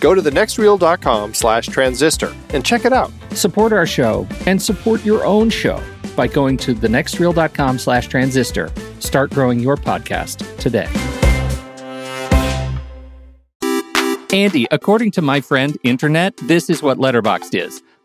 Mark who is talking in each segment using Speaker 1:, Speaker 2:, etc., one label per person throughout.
Speaker 1: go to thenextreel.com slash transistor and check it out.
Speaker 2: Support our show and support your own show by going to thenextreel.com slash transistor. Start growing your podcast today. Andy, according to my friend Internet, this is what Letterboxd is.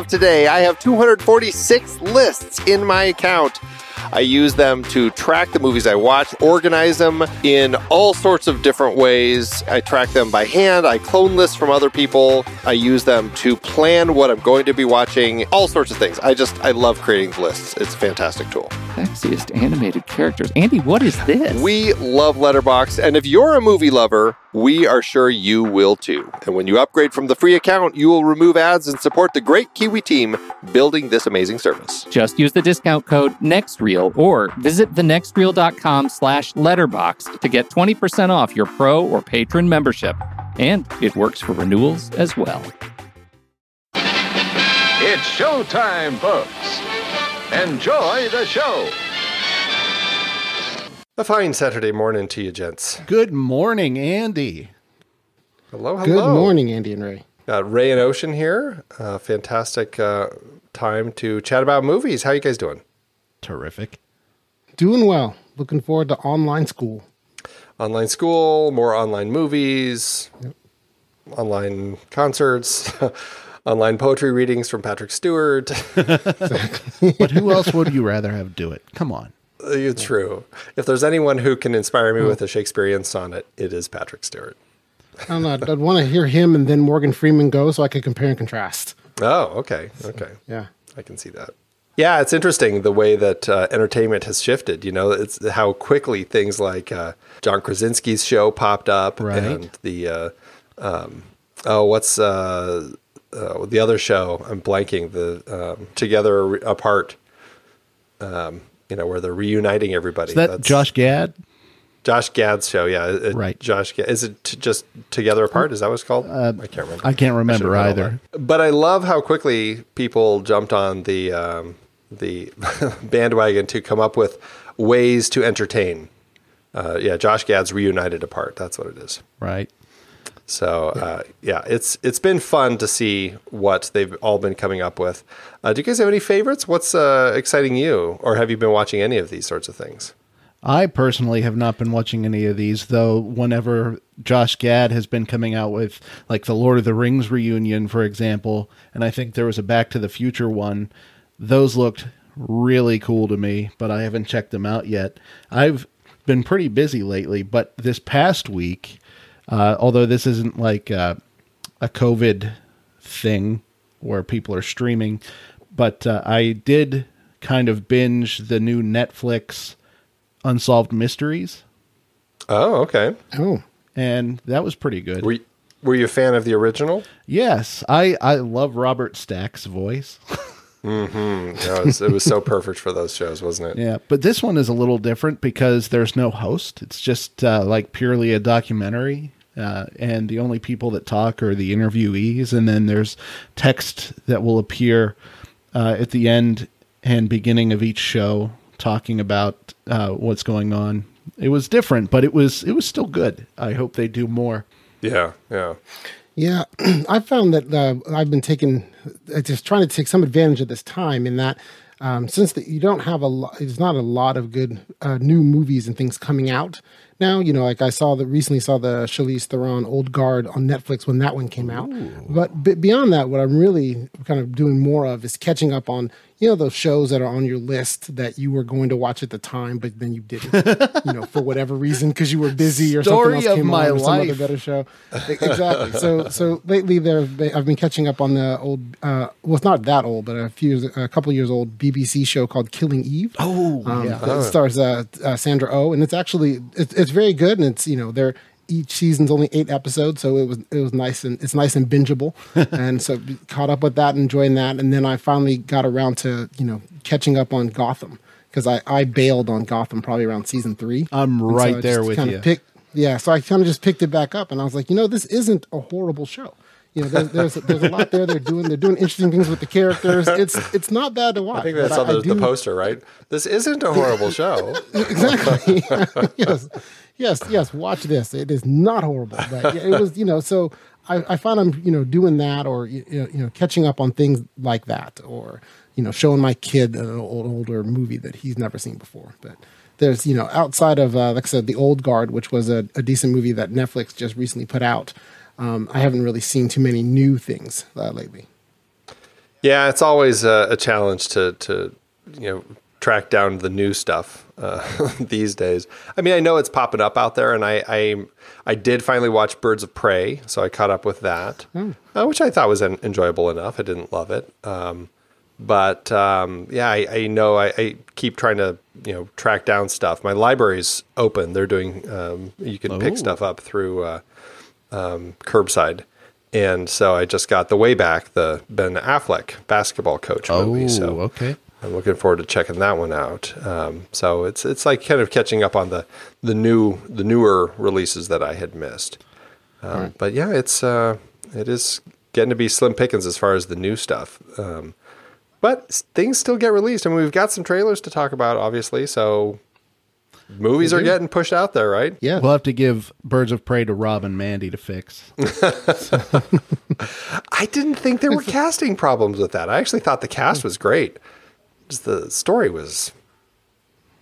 Speaker 1: of today, I have 246 lists in my account. I use them to track the movies I watch, organize them in all sorts of different ways. I track them by hand, I clone lists from other people, I use them to plan what I'm going to be watching, all sorts of things. I just, I love creating lists. It's a fantastic tool.
Speaker 2: Sexiest animated characters. Andy, what is this?
Speaker 1: We love Letterboxd, and if you're a movie lover, we are sure you will too. And when you upgrade from the free account, you will remove ads and support the great Kiwi team building this amazing service.
Speaker 2: Just use the discount code NEXTREEL or visit thenextreel.com slash letterbox to get 20% off your pro or patron membership. And it works for renewals as well.
Speaker 3: It's showtime, folks. Enjoy the show.
Speaker 1: A fine Saturday morning to you, gents.
Speaker 4: Good morning, Andy.
Speaker 1: Hello, hello.
Speaker 5: Good morning, Andy and Ray.
Speaker 1: Got Ray and Ocean here. Uh, fantastic uh, time to chat about movies. How you guys doing?
Speaker 4: Terrific.
Speaker 5: Doing well. Looking forward to online school.
Speaker 1: Online school, more online movies, online concerts, online poetry readings from Patrick Stewart.
Speaker 4: But who else would you rather have do it? Come on.
Speaker 1: it's true. If there's anyone who can inspire me with a Shakespearean sonnet, it is Patrick Stewart.
Speaker 5: I don't know. I'd want to hear him and then Morgan Freeman go so I could compare and contrast.
Speaker 1: Oh, okay. Okay.
Speaker 5: Yeah.
Speaker 1: I can see that. Yeah, it's interesting the way that uh, entertainment has shifted. You know, it's how quickly things like uh, John Krasinski's show popped up,
Speaker 4: Right.
Speaker 1: and the uh, um, oh, what's uh, uh, the other show? I'm blanking. The um, Together Apart. Um, you know, where they're reuniting everybody.
Speaker 4: Is that Josh Gad?
Speaker 1: Josh Gad's show? Yeah, it-
Speaker 4: Right.
Speaker 1: Josh Gad. Is it t- just Together Apart? Is that what it's called? I can't remember.
Speaker 4: I can't remember
Speaker 1: all
Speaker 4: either.
Speaker 1: But I love how quickly people jumped on the um, the bandwagon to come up with ways to entertain. Uh, yeah, Josh Gad's reunited apart. That's what it is.
Speaker 4: Right.
Speaker 1: So uh, yeah, it's it's been fun to see what they've all been coming up with. Uh, do you guys have any favorites? What's uh, exciting you, or have you been watching any of these sorts of things?
Speaker 4: I personally have not been watching any of these, though. Whenever Josh Gad has been coming out with, like, the Lord of the Rings reunion, for example, and I think there was a Back to the Future one, those looked really cool to me, but I haven't checked them out yet. I've been pretty busy lately, but this past week, uh, although this isn't like uh, a COVID thing where people are streaming, but uh, I did kind of binge the new Netflix Unsolved Mysteries,
Speaker 1: Oh, okay.
Speaker 5: Oh,
Speaker 4: and that was pretty good.
Speaker 1: Were you, were you a fan of the original?
Speaker 4: yes, I I love Robert Stack's voice.
Speaker 1: No, it, was, it was so perfect for those shows, wasn't it?
Speaker 4: Yeah, but this one is a little different because there's no host. It's just uh, like purely a documentary, uh, and the only people that talk are the interviewees, and then there's text that will appear uh, at the end and beginning of each show talking about uh, what's going on. It was different, but it was it was still good. I hope they do more.
Speaker 1: Yeah, yeah.
Speaker 5: Yeah, I found that uh, I've been taking, uh, just trying to take some advantage of this time in that um, since the, you don't have a lot, there's not a lot of good uh, new movies and things coming out now. You know, like I saw the recently saw the Charlize Theron Old Guard on Netflix when that one came out. But b- beyond that, what I'm really kind of doing more of is catching up on you know those shows that are on your list that you were going to watch at the time, but then you didn't, you know, for whatever reason because you were busy or
Speaker 4: Story
Speaker 5: something else
Speaker 4: of
Speaker 5: came
Speaker 4: my
Speaker 5: on or some other better show. Exactly. So so lately there I've been catching up on the old uh well it's not that old but a few years, a couple years old BBC show called Killing Eve.
Speaker 4: Oh,
Speaker 5: Um,
Speaker 4: yeah.
Speaker 5: It stars uh, uh, Sandra Oh, and it's actually it's, it's very good, and it's you know they're each season's only eight episodes, so it was it was nice and it's nice and bingeable, and so caught up with that, enjoying that, and then I finally got around to you know catching up on Gotham because I I bailed on Gotham probably around season three.
Speaker 4: I'm
Speaker 5: And
Speaker 4: right
Speaker 5: I
Speaker 4: there with you.
Speaker 5: Picked, yeah, so I kind of just picked it back up, and I was like, you know, this isn't a horrible show. You know, there's there's, there's a lot there. They're doing they're doing interesting things with the characters. It's it's not bad to watch.
Speaker 1: I think that's
Speaker 5: but
Speaker 1: on the, the
Speaker 5: do-
Speaker 1: poster, right? This isn't a horrible show.
Speaker 5: exactly. yes, yes, yes. Watch this. It is not horrible, but it was. You know, so I, I find I'm you know doing that or you know, you know catching up on things like that or you know showing my kid an old, older movie that he's never seen before. But there's you know outside of uh, like I said, the Old Guard, which was a, a decent movie that Netflix just recently put out. Um, I haven't really seen too many new things uh, lately.
Speaker 1: Yeah, it's always a, a challenge to to you know track down the new stuff uh, these days. I mean, I know it's popping up out there, and I I, I did finally watch Birds of Prey, so I caught up with that, uh, which I thought was en- enjoyable enough. I didn't love it, um, but um, yeah, I, I know I, I keep trying to you know track down stuff. My library's open; they're doing um, you can pick stuff up through. Uh, um, curbside. And so I just got the way back the Ben Affleck basketball coach movie. So
Speaker 4: Oh, okay.
Speaker 1: I'm looking forward to checking that one out. Um, so it's it's like kind of catching up on the the new the newer releases that I had missed. Um, But yeah, it's uh, it is getting to be slim pickings as far as the new stuff. Um, but things still get released. I mean, we've got some trailers to talk about, obviously. So movies are getting pushed out there, right?
Speaker 5: Yeah,
Speaker 4: We'll have to give Birds of Prey to Rob and Mandy to fix.
Speaker 1: I didn't think there were casting problems with that. I actually thought the cast was great. Just the story was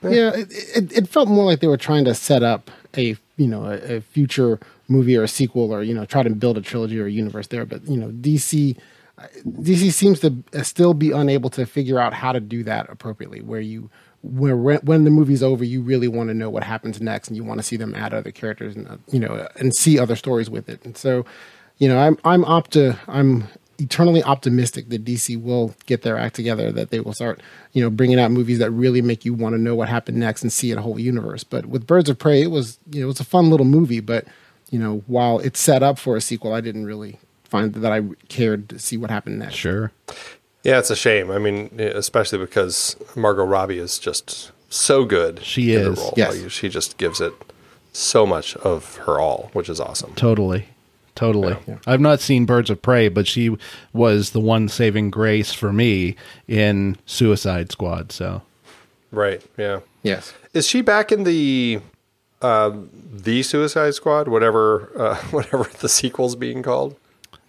Speaker 5: yeah it, it, it felt more like they were trying to set up a you know a, a future movie or a sequel or you know try to build a trilogy or a universe there. But you know dc dc seems to still be unable to figure out how to do that appropriately where you where when when the movie's over you really want to know what happens next and you want to see them add other characters and uh, you know and see other stories with it. And so you know i'm i'm opti- i'm eternally optimistic that DC will get their act together, that they will start, you know, bringing out movies that really make you want to know what happened next and see a whole universe. But with Birds of Prey, it was, you know, it was a fun little movie, but you know, while it's set up for a sequel, I didn't really find that I cared to see what happened next.
Speaker 4: Sure.
Speaker 1: yeah, it's a shame. I mean, especially because Margot Robbie is just so good.
Speaker 4: She
Speaker 1: in the
Speaker 4: is.
Speaker 1: role.
Speaker 5: Yes.
Speaker 1: Like, she just gives it so much of her all, which is awesome.
Speaker 4: Totally. Totally. I've not seen Birds of Prey, but she was the one saving grace for me in Suicide Squad. So
Speaker 1: Right? Yeah.
Speaker 5: Yes.
Speaker 1: Is she back in the uh, the Suicide Squad? Whatever, uh, whatever the sequel's being called.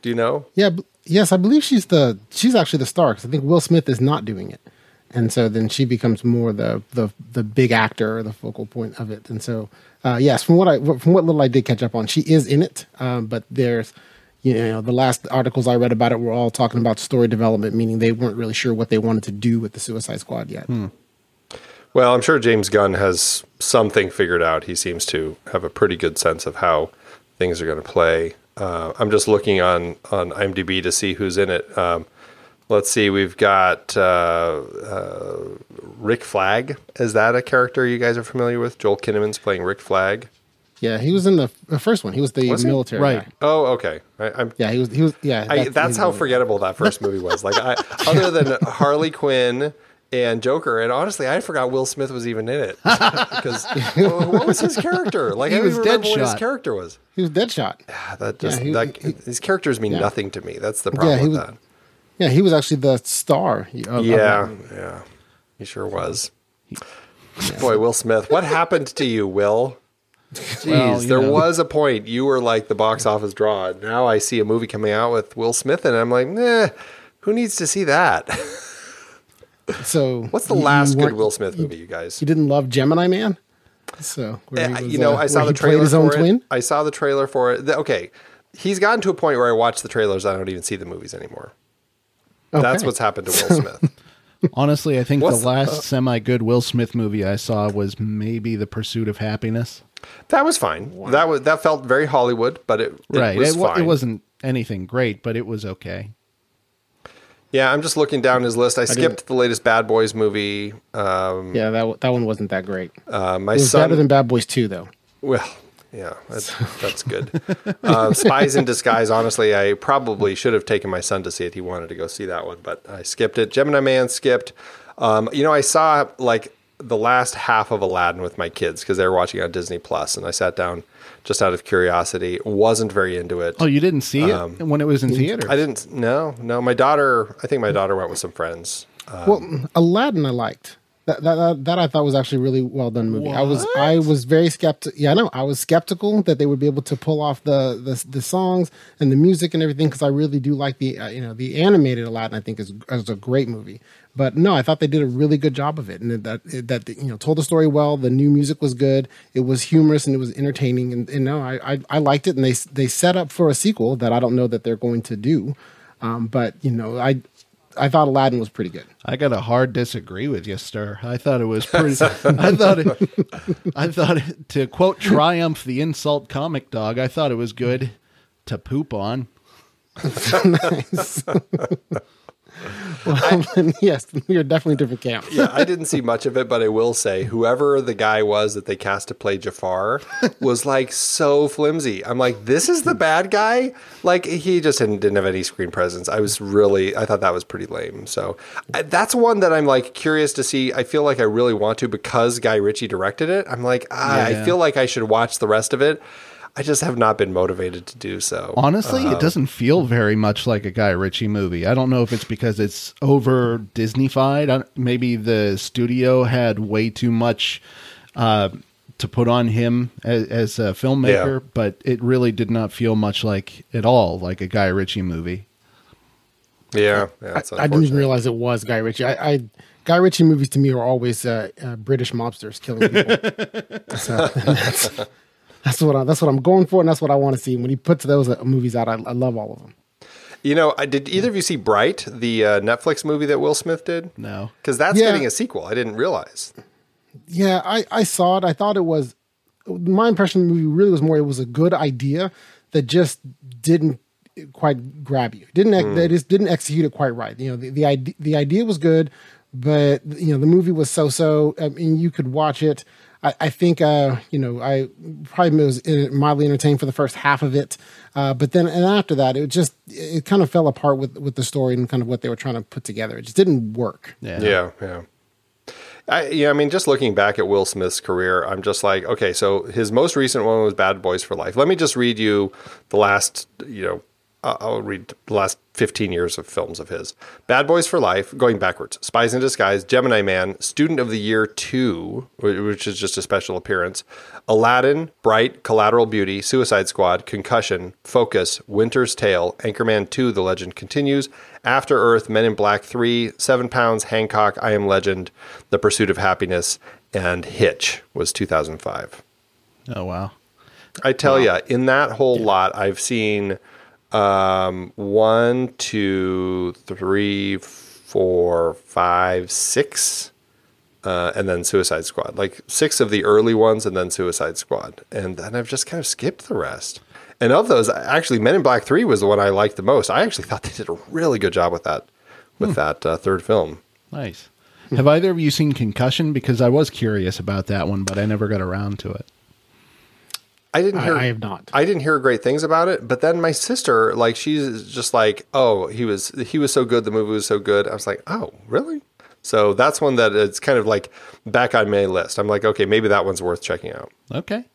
Speaker 1: Do you know?
Speaker 5: Yeah. b- Yes, I believe she's the she's actually the star because I think Will Smith is not doing it, and so then she becomes more the the the big actor or the focal point of it. And so, uh, yes, from what I from what little I did catch up on, she is in it. Um, but there's you know the last articles I read about it were all talking about story development, meaning they weren't really sure what they wanted to do with the Suicide Squad yet.
Speaker 1: Well, I'm sure James Gunn has something figured out. He seems to have a pretty good sense of how things are going to play. Uh, I'm just looking on on IMDb to see who's in it. Um, let's see, we've got uh, uh, Rick Flag. Is that a character you guys are familiar with? Joel Kinnaman's playing Rick Flag.
Speaker 5: Yeah, he was in the, the first one. He was the
Speaker 1: Was
Speaker 5: military
Speaker 4: Right.
Speaker 5: guy.
Speaker 1: Oh, okay. I, I'm
Speaker 5: Yeah, he was. He was. Yeah,
Speaker 1: I, that's how forgettable that first movie was. Like, I, other than Harley Quinn and Joker, and honestly, I forgot Will Smith was even in it because what was his character? Like,
Speaker 4: He
Speaker 1: I don't
Speaker 4: was
Speaker 1: even remember what his character was.
Speaker 5: He was Deadshot.
Speaker 1: Yeah, That just
Speaker 5: he-
Speaker 1: that
Speaker 5: he-
Speaker 1: these characters mean
Speaker 5: yeah.
Speaker 1: nothing to me. That's the problem
Speaker 5: Yeah,
Speaker 1: with
Speaker 5: was-
Speaker 1: that.
Speaker 5: Yeah, he was actually the star. Of, of
Speaker 1: Yeah,
Speaker 5: that.
Speaker 1: yeah, he sure was. Boy, Will Smith, what happened to you, Will? Jeez,
Speaker 4: Well,
Speaker 1: there
Speaker 4: know.
Speaker 1: was a point you were like the box office draw. Now I see a movie coming out with Will Smith, and I'm like, nah, who needs to see that?
Speaker 5: So
Speaker 1: What's the
Speaker 5: you- you
Speaker 1: last good Will Smith movie, you guys?
Speaker 5: You didn't love Gemini Man. So where he was,
Speaker 1: you know,
Speaker 5: uh,
Speaker 1: I saw the trailer
Speaker 5: his own
Speaker 1: for
Speaker 5: twin.
Speaker 1: it. I saw the trailer for it. Okay, he's gotten to a point where I watch the trailers. I don't even see the movies anymore. That's what's happened to Will Smith.
Speaker 4: Honestly, I think
Speaker 1: What's-
Speaker 4: the last semi good Will Smith movie I saw was maybe The Pursuit of Happiness.
Speaker 1: that was fine. That was that felt very Hollywood, but it, it
Speaker 4: right.
Speaker 1: Was
Speaker 4: it,
Speaker 1: fine.
Speaker 4: it wasn't anything great, but it was okay.
Speaker 1: Yeah, I'm just looking down his list. I
Speaker 5: didn't-
Speaker 1: skipped the latest Bad Boys movie. Um,
Speaker 5: Yeah, that that one wasn't that great.
Speaker 1: uh, my
Speaker 5: it was
Speaker 1: son.
Speaker 5: better than Bad Boys Two, though.
Speaker 1: well, yeah, that's, that's good. Uh, Spies in Disguise. Honestly, I probably should have taken my son to see it. He wanted to go see that one, but I skipped it. Gemini Man skipped. Um, you know, I saw like the last half of Aladdin with my kids because they were watching on Disney Plus, and I sat down just out of curiosity. wasn't very into it.
Speaker 4: Oh, you didn't see it when it was in theaters?
Speaker 1: Um, I didn't. No, no. My daughter. I think my daughter went with some friends.
Speaker 5: well, Aladdin, I liked. That, that, that, I thought was actually a really well done movie. I was I was very skeptical. Yeah, I know. I was skeptical that they would be able to pull off the the, the songs and the music and everything because I really do like the uh, you know the animated Aladdin. I think is is a great movie. But no, I thought they did a really good job of it, and that that you know told the story well. The new music was good. It was humorous and it was entertaining. And, and no, I, I I liked it. And they they set up for a sequel that I don't know that they're going to do. Um, but you know, I I thought Aladdin was pretty good.
Speaker 4: I got a hard disagree with you, sir. I thought it was pretty. I thought it. I thought it, to quote Triumph, the insult comic dog. I thought it was good to poop on.
Speaker 5: nice. Well, then, yes, we are definitely different camp.
Speaker 1: yeah, I didn't see much of it, but I will say, whoever the guy was that they cast to play Jafar was like so flimsy. I'm like, this is the bad guy. Like he just didn't, didn't have any screen presence. I was really, I thought that was pretty lame. So I, that's one that I'm like curious to see. I feel like I really want to because Guy Ritchie directed it. I'm like, ah, I
Speaker 4: Yeah.
Speaker 1: feel like I should watch the rest of it. I just have not been motivated to do so.
Speaker 4: Honestly, it doesn't feel very much like a Guy Ritchie movie. I don't know if it's because it's over Disneyfied. Maybe the studio had way too much uh, to put on him as, as a filmmaker,
Speaker 1: Yeah.
Speaker 4: but it really did not feel much like at all like a Guy Ritchie movie.
Speaker 1: Yeah, yeah that's
Speaker 5: I, I didn't even realize it was Guy Ritchie. I, I Guy Ritchie movies to me are always uh, uh, British mobsters killing people. so that's, that's what I, that's what I'm going for, and that's what I want to see. When he puts those uh, movies out, I, I love all of them.
Speaker 1: You know, I, did either of you see Bright, the uh, Netflix movie that Will Smith did?
Speaker 4: No.
Speaker 1: Because that's
Speaker 5: Yeah.
Speaker 1: getting a sequel. I didn't realize.
Speaker 5: Yeah, I, I saw it. I thought it was my impression of the movie really was more it was a good idea that just didn't quite grab you. Didn't ex- they just didn't execute it quite right. You know, the the idea the idea was good, but you know the movie was so so. I mean, you could watch it. I, I think uh, you know I probably was mildly entertained for the first half of it, uh, but then and after that it just it kind of fell apart with with the story and kind of what they were trying to put together. It just didn't work.
Speaker 4: Yeah.
Speaker 1: Yeah, yeah. I, yeah, I mean, just looking back at Will Smith's career, I'm just like, okay, so his most recent one was Bad Boys for Life. Let me just read you the last, you know, uh, I'll read the last 15 years of films of his. Bad Boys for Life, going backwards. Spies in Disguise, Gemini Man, Student of the Year 2, which is just a special appearance. Aladdin, Bright, Collateral Beauty, Suicide Squad, Concussion, Focus, Winter's Tale, Anchorman 2, The Legend Continues, After Earth, Men in Black 3, Seven Pounds, Hancock, I Am Legend, The Pursuit of Happiness, and Hitch was 2005.
Speaker 4: Oh wow.
Speaker 1: I tell ya, in that whole lot, I've seen um, one, two, three, four, five, six, uh, and then Suicide Squad. Like six of the early ones, and then Suicide Squad, and then I've just kind of skipped the rest. And of those, actually, Men in Black Three was the one I liked the most. I actually thought they did a really good job with that, with that uh, third film.
Speaker 4: Nice. Have either of you seen Concussion? Because I was curious about that one, but I never got around to it.
Speaker 1: I didn't
Speaker 5: I-
Speaker 1: hear.
Speaker 5: I have not.
Speaker 1: I didn't hear great things about it. But then my sister, like, she's just like, "Oh, he was he was so good. The movie was so good." I was like, "Oh, really?" So that's one that it's kind of like back on my list. I'm like, okay, maybe that one's worth checking out.
Speaker 4: Okay.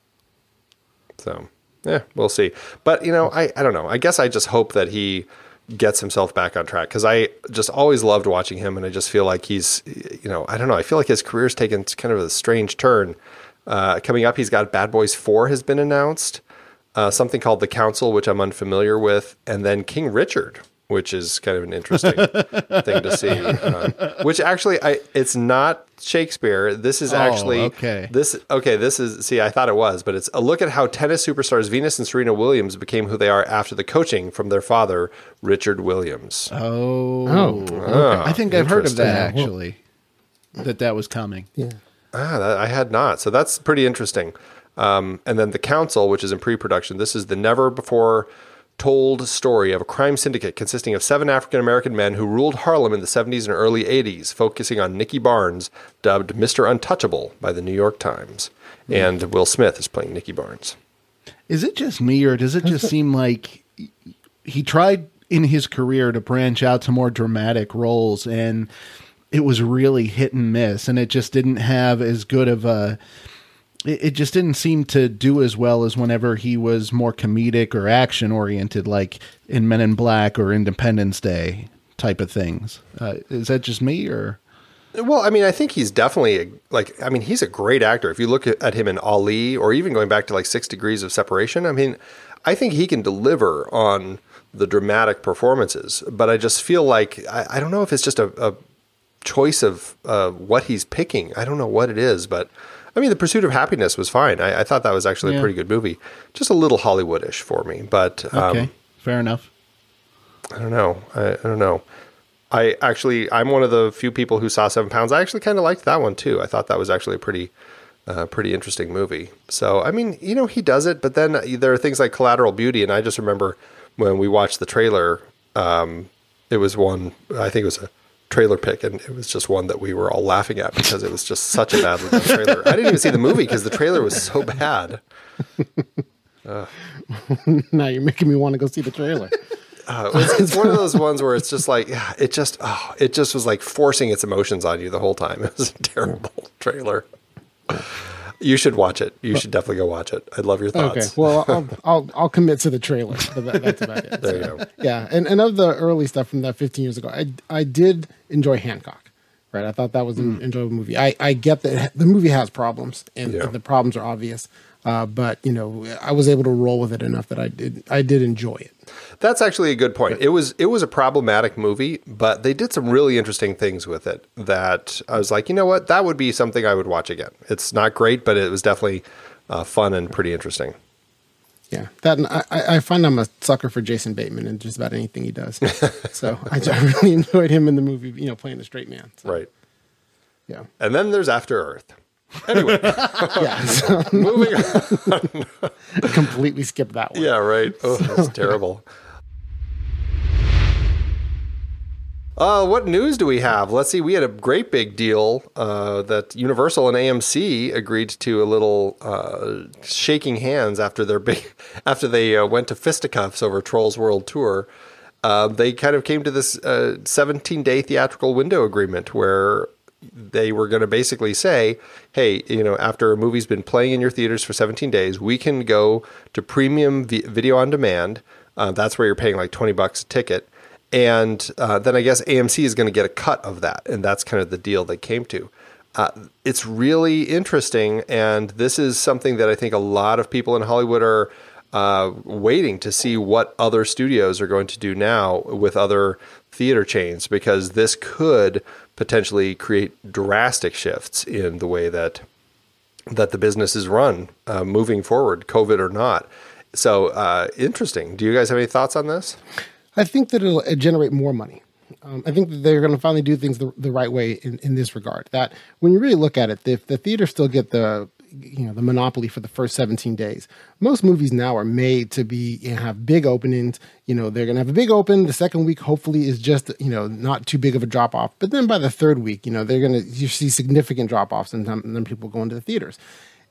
Speaker 1: So yeah, we'll see. But you know, I I don't know. I guess I just hope that he gets himself back on track because I just always loved watching him, and I just feel like he's you know I don't know. I feel like his career's taken kind of a strange turn. Uh, coming up, he's got Bad Boys Four has been announced. Uh, something called The Council, which I'm unfamiliar with, and then King Richard, which is kind of an interesting thing to see. Uh, which actually, I it's not Shakespeare. This is
Speaker 4: Oh,
Speaker 1: actually
Speaker 4: okay.
Speaker 1: this okay, this is see, I thought it was, but it's a look at how tennis superstars Venus and Serena Williams became who they are after the coaching from their father, Richard Williams.
Speaker 4: Oh.
Speaker 5: Oh,
Speaker 4: I think I've heard of that
Speaker 1: interesting.
Speaker 4: actually. That that was coming.
Speaker 5: Yeah.
Speaker 1: Ah, that, I had not. So that's pretty interesting. Um, and then the council, which is in pre-production. This is the never before told story of a crime syndicate consisting of seven African American men who ruled Harlem in the 70s and early 80s, focusing on Nicky Barnes, dubbed Mr. Untouchable by the New York Times. And Will Smith is playing Nicky Barnes.
Speaker 4: Is it just me, or does it just seem like he tried in his career to branch out to more dramatic roles, and it was really hit and miss, and it just didn't have as good of a. It it just didn't seem to do as well as whenever he was more comedic or action oriented, like in Men in Black or Independence Day type of things. Uh, is that just me, or
Speaker 1: Well, I mean, I think he's definitely a, like. I mean, he's a great actor. If you look at, him in Ali, or even going back to like Six Degrees of Separation, I mean, I think he can deliver on the dramatic performances. But I just feel like I, I don't know if it's just a, a choice of uh, what he's picking. I don't know what it is, but I mean, The Pursuit of Happiness was fine. I, I thought that was actually
Speaker 4: Yeah.
Speaker 1: a pretty good movie. Just a little Hollywoodish for me, but um,
Speaker 4: okay, fair enough.
Speaker 1: I don't know. I, I don't know. I actually, I'm one of the few people who saw Seven Pounds. I actually kind of liked that one too. I thought that was actually a pretty, uh, pretty interesting movie. So, I mean, you know, he does it, but then there are things like Collateral Beauty, and I just remember when we watched the trailer, um, it was one. I think it was a trailer pick, and it was just one that we were all laughing at because it was just such a badly done trailer. I didn't even see the movie because the trailer was so bad.
Speaker 5: now you're making me want to go see the trailer.
Speaker 1: Uh, it's, it's one of those ones where it's just like yeah, it just oh, it just was like forcing its emotions on you the whole time. It was a terrible trailer. You should watch it. You should definitely go watch it. I'd love your thoughts.
Speaker 5: Okay, well, I'll, I'll I'll commit to the trailer. But that, that's about it.
Speaker 1: There you go.
Speaker 5: Yeah, and, and of the early stuff from that 15 years ago, I I did enjoy Hancock. Right, I thought that was an hmm. enjoyable movie. I, I get that the movie has problems, and
Speaker 1: Yeah.
Speaker 5: the problems are obvious. Uh, but you know, I was able to roll with it enough that I did I did enjoy it.
Speaker 1: That's actually a good point. It was it was a problematic movie, but they did some really interesting things with it that I was like, you know what, that would be something I would watch again. It's not great, but it was definitely uh, fun and pretty interesting.
Speaker 5: Yeah, that I, I find I'm a sucker for Jason Bateman and just about anything he does. so I, I really enjoyed him in the movie, you know, playing the straight man. So,
Speaker 1: Right.
Speaker 5: Yeah,
Speaker 1: And then there's After Earth. Anyway,
Speaker 5: yeah. So
Speaker 1: moving on.
Speaker 5: completely skipped that one.
Speaker 1: Yeah, right. Oh, that's terrible. Uh, what news do we have? Let's see. We had a great big deal uh, that Universal and AMC agreed to a little uh, shaking hands after their big after they uh, went to fisticuffs over Trolls World Tour. Uh, they kind of came to this 17 day theatrical window agreement where they were going to basically say, hey, you know, after a movie's been playing in your theaters for 17 days, we can go to premium vi- video on demand. Uh, that's where you're paying like 20 bucks a ticket. And uh, then I guess AMC is going to get a cut of that. And that's kind of the deal they came to. Uh, it's really interesting. And this is something that I think a lot of people in Hollywood are uh, waiting to see what other studios are going to do now with other theater chains because this could potentially create drastic shifts in the way that that the business is run uh, moving forward, COVID or not. So uh, interesting. Do you guys have any thoughts on this?
Speaker 5: I think that it'll uh, generate more money. Um, I think that they're going to finally do things the, the right way in, in this regard. That when you really look at it, if the theaters still get the you know the monopoly for the first 17 days, most movies now are made to be you know, have big openings. You know they're going to have a big open. The second week hopefully is just you know not too big of a drop off. But then by the third week, you know they're going to you see significant drop offs and then people going to the theaters.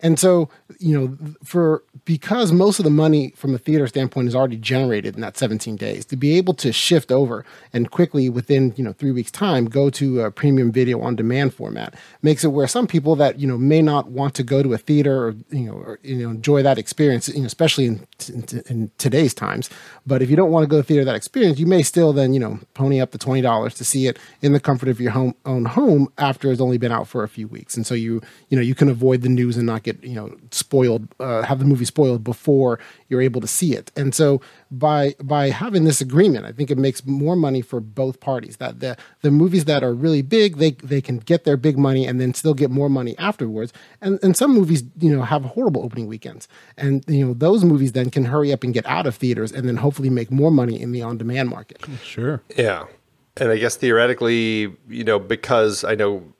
Speaker 5: And so, you know, for because most of the money from a theater standpoint is already generated in that 17 days, to be able to shift over and quickly within, you know, three weeks time, go to a premium video on demand format makes it where some people that, you know, may not want to go to a theater or, you know, or, you know, enjoy that experience, you know, especially in, in, today's times. But if you don't want to go to theater that experience, you may still then, you know, pony up the $20 to see it in the comfort of your home, own home after it's only been out for a few weeks. And so you, you know, you can avoid the news and not get, you know, spoiled, uh, have the movie spoiled before you're able to see it. And so by by having this agreement, I think it makes more money for both parties. That the the movies that are really big, they they can get their big money and then still get more money afterwards. And and some movies, you know, have horrible opening weekends. And you know, those movies then can hurry up and get out of theaters and then hopefully make more money in the on-demand market.
Speaker 4: Sure.
Speaker 1: Yeah. And I guess theoretically, you know, because I know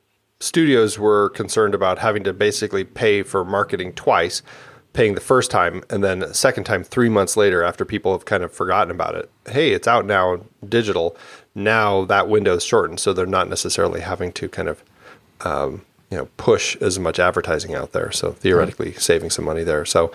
Speaker 1: studios were concerned about having to basically pay for marketing twice, paying the first time and then second time three months later after people have kind of forgotten about it. Hey, it's out now, digital. Now that window is shortened, so they're not necessarily having to kind of, um, you know, push as much advertising out there. So theoretically, saving some money there. So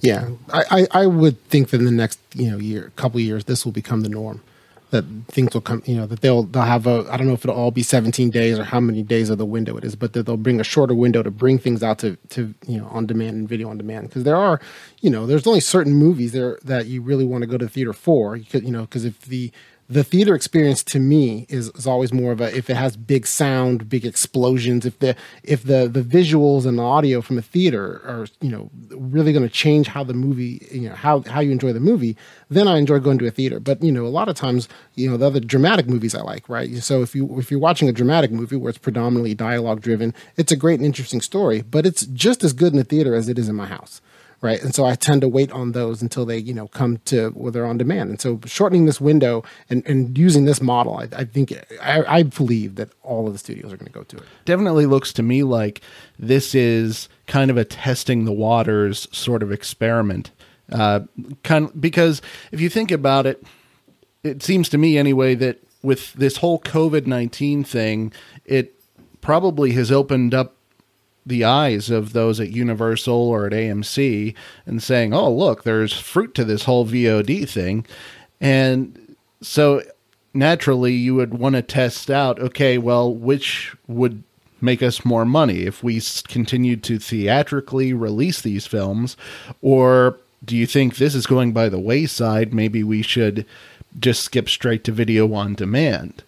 Speaker 5: Yeah, I, I, I would think that in the next you know year, couple years, this will become the norm. That things will come, you know, that they'll they'll have a I don't know if it'll all be 17 days or how many days of the window it is, but that they'll bring a shorter window to bring things out to to you know on demand and video on demand because there are you know there's only certain movies there that you really want to go to the theater for. You could you know because if the the theater experience to me is, is always more of a if it has big sound, big explosions, if the if the the visuals and the audio from a theater are you know really going to change how the movie you know how how you enjoy the movie, then I enjoy going to a theater. But you know a lot of times you know the other dramatic movies I like right. So if you if you're watching a dramatic movie where it's predominantly dialogue driven, it's a great and interesting story, but it's just as good in the theater as it is in my house right? And so I tend to wait on those until they, you know, come to where they're on demand. And so shortening this window and, and using this model, I, I think I, I believe that all of the studios are going to go to it.
Speaker 4: Definitely looks to me like this is kind of a testing the waters sort of experiment. Uh, kind of, because if you think about it, it seems to me anyway that with this whole COVID nineteen thing, it probably has opened up the eyes of those at Universal or at AMC and saying, "Oh, look, there's fruit to this whole VOD thing," and so naturally you would want to test out. Okay, well, which would make us more money if we continued to theatrically release these films, or do you think this is going by the wayside? Maybe we should just skip straight to video on demand.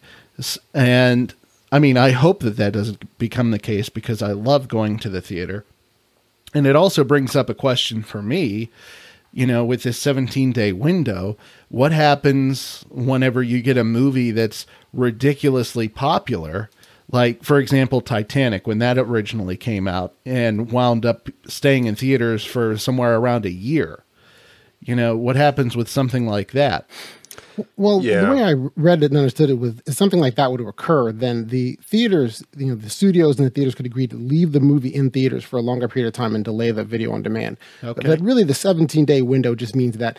Speaker 4: And I mean, I hope that that doesn't become the case because I love going to the theater. And it also brings up a question for me, you know, with this 17 day window, what happens whenever you get a movie that's ridiculously popular? Like, for example, Titanic, when that originally came out and wound up staying in theaters for somewhere around a year. You know, what happens with something like that?
Speaker 5: Well,
Speaker 1: Yeah.
Speaker 5: the way I read it and understood it was if something like that would occur, then the theaters, you know, the studios and the theaters could agree to leave the movie in theaters for a longer period of time and delay the video on demand.
Speaker 4: Okay.
Speaker 5: But really, the 17 day window just means that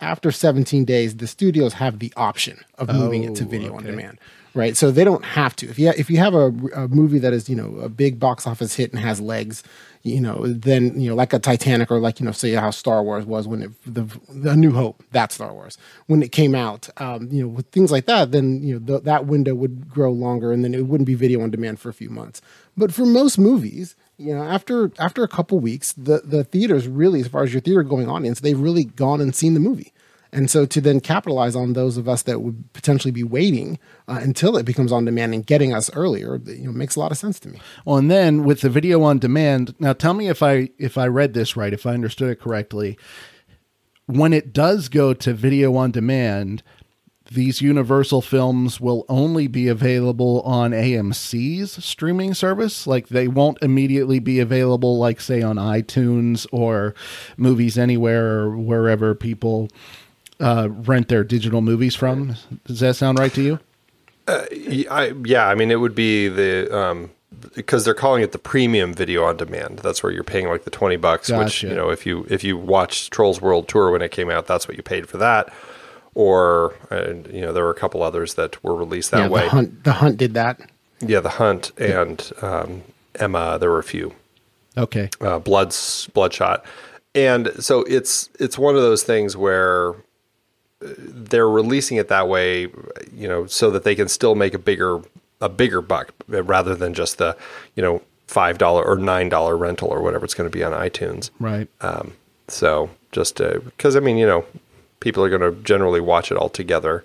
Speaker 5: after 17 days, the studios have the option of moving it to
Speaker 4: Oh,
Speaker 5: video on demand. Right, so they don't have to. If you if you have a, a movie that is you know a big box office hit and has legs, you know, then you know like a Titanic or like you know say how Star Wars was when it the the New Hope that Star Wars when it came out, um, you know, with things like that, then you know th- that window would grow longer and then it wouldn't be video on demand for a few months. But for most movies, you know, after after a couple weeks, the the theaters really, as far as your theater going audience, they've really gone and seen the movie. And so to then capitalize on those of us that would potentially be waiting uh, until it becomes on demand and getting us earlier, you know, makes a lot of sense to me.
Speaker 4: Well, and then with the video on demand, now tell me if I if I read this right, if I understood it correctly. When it does go to video on demand, these Universal films will only be available on AMC's streaming service. Like they won't immediately be available, like say on iTunes or Movies Anywhere or wherever people uh, rent their digital movies from. Does that sound right to you?
Speaker 1: Y- I, yeah, I mean, it would be the um, because they're calling it the premium video on demand. That's where you're paying like the twenty bucks. Which you know, if you if you watched Trolls World Tour when it came out, that's what you paid for that. Or you know, there were a couple others that were released that
Speaker 5: yeah,
Speaker 1: way.
Speaker 5: the hunt the hunt did that.
Speaker 1: Yeah, The Hunt and um, Emma. There were a few.
Speaker 4: Okay.
Speaker 1: uh, Bloods Bloodshot, and so it's it's one of those things where uh, they're releasing it that way, you know, so that they can still make a bigger a bigger buck rather than just the you know five dollar or nine dollar rental or whatever it's going to be on iTunes.
Speaker 4: Right.
Speaker 1: Um, so just because I mean, you know, people are going to generally watch it all together,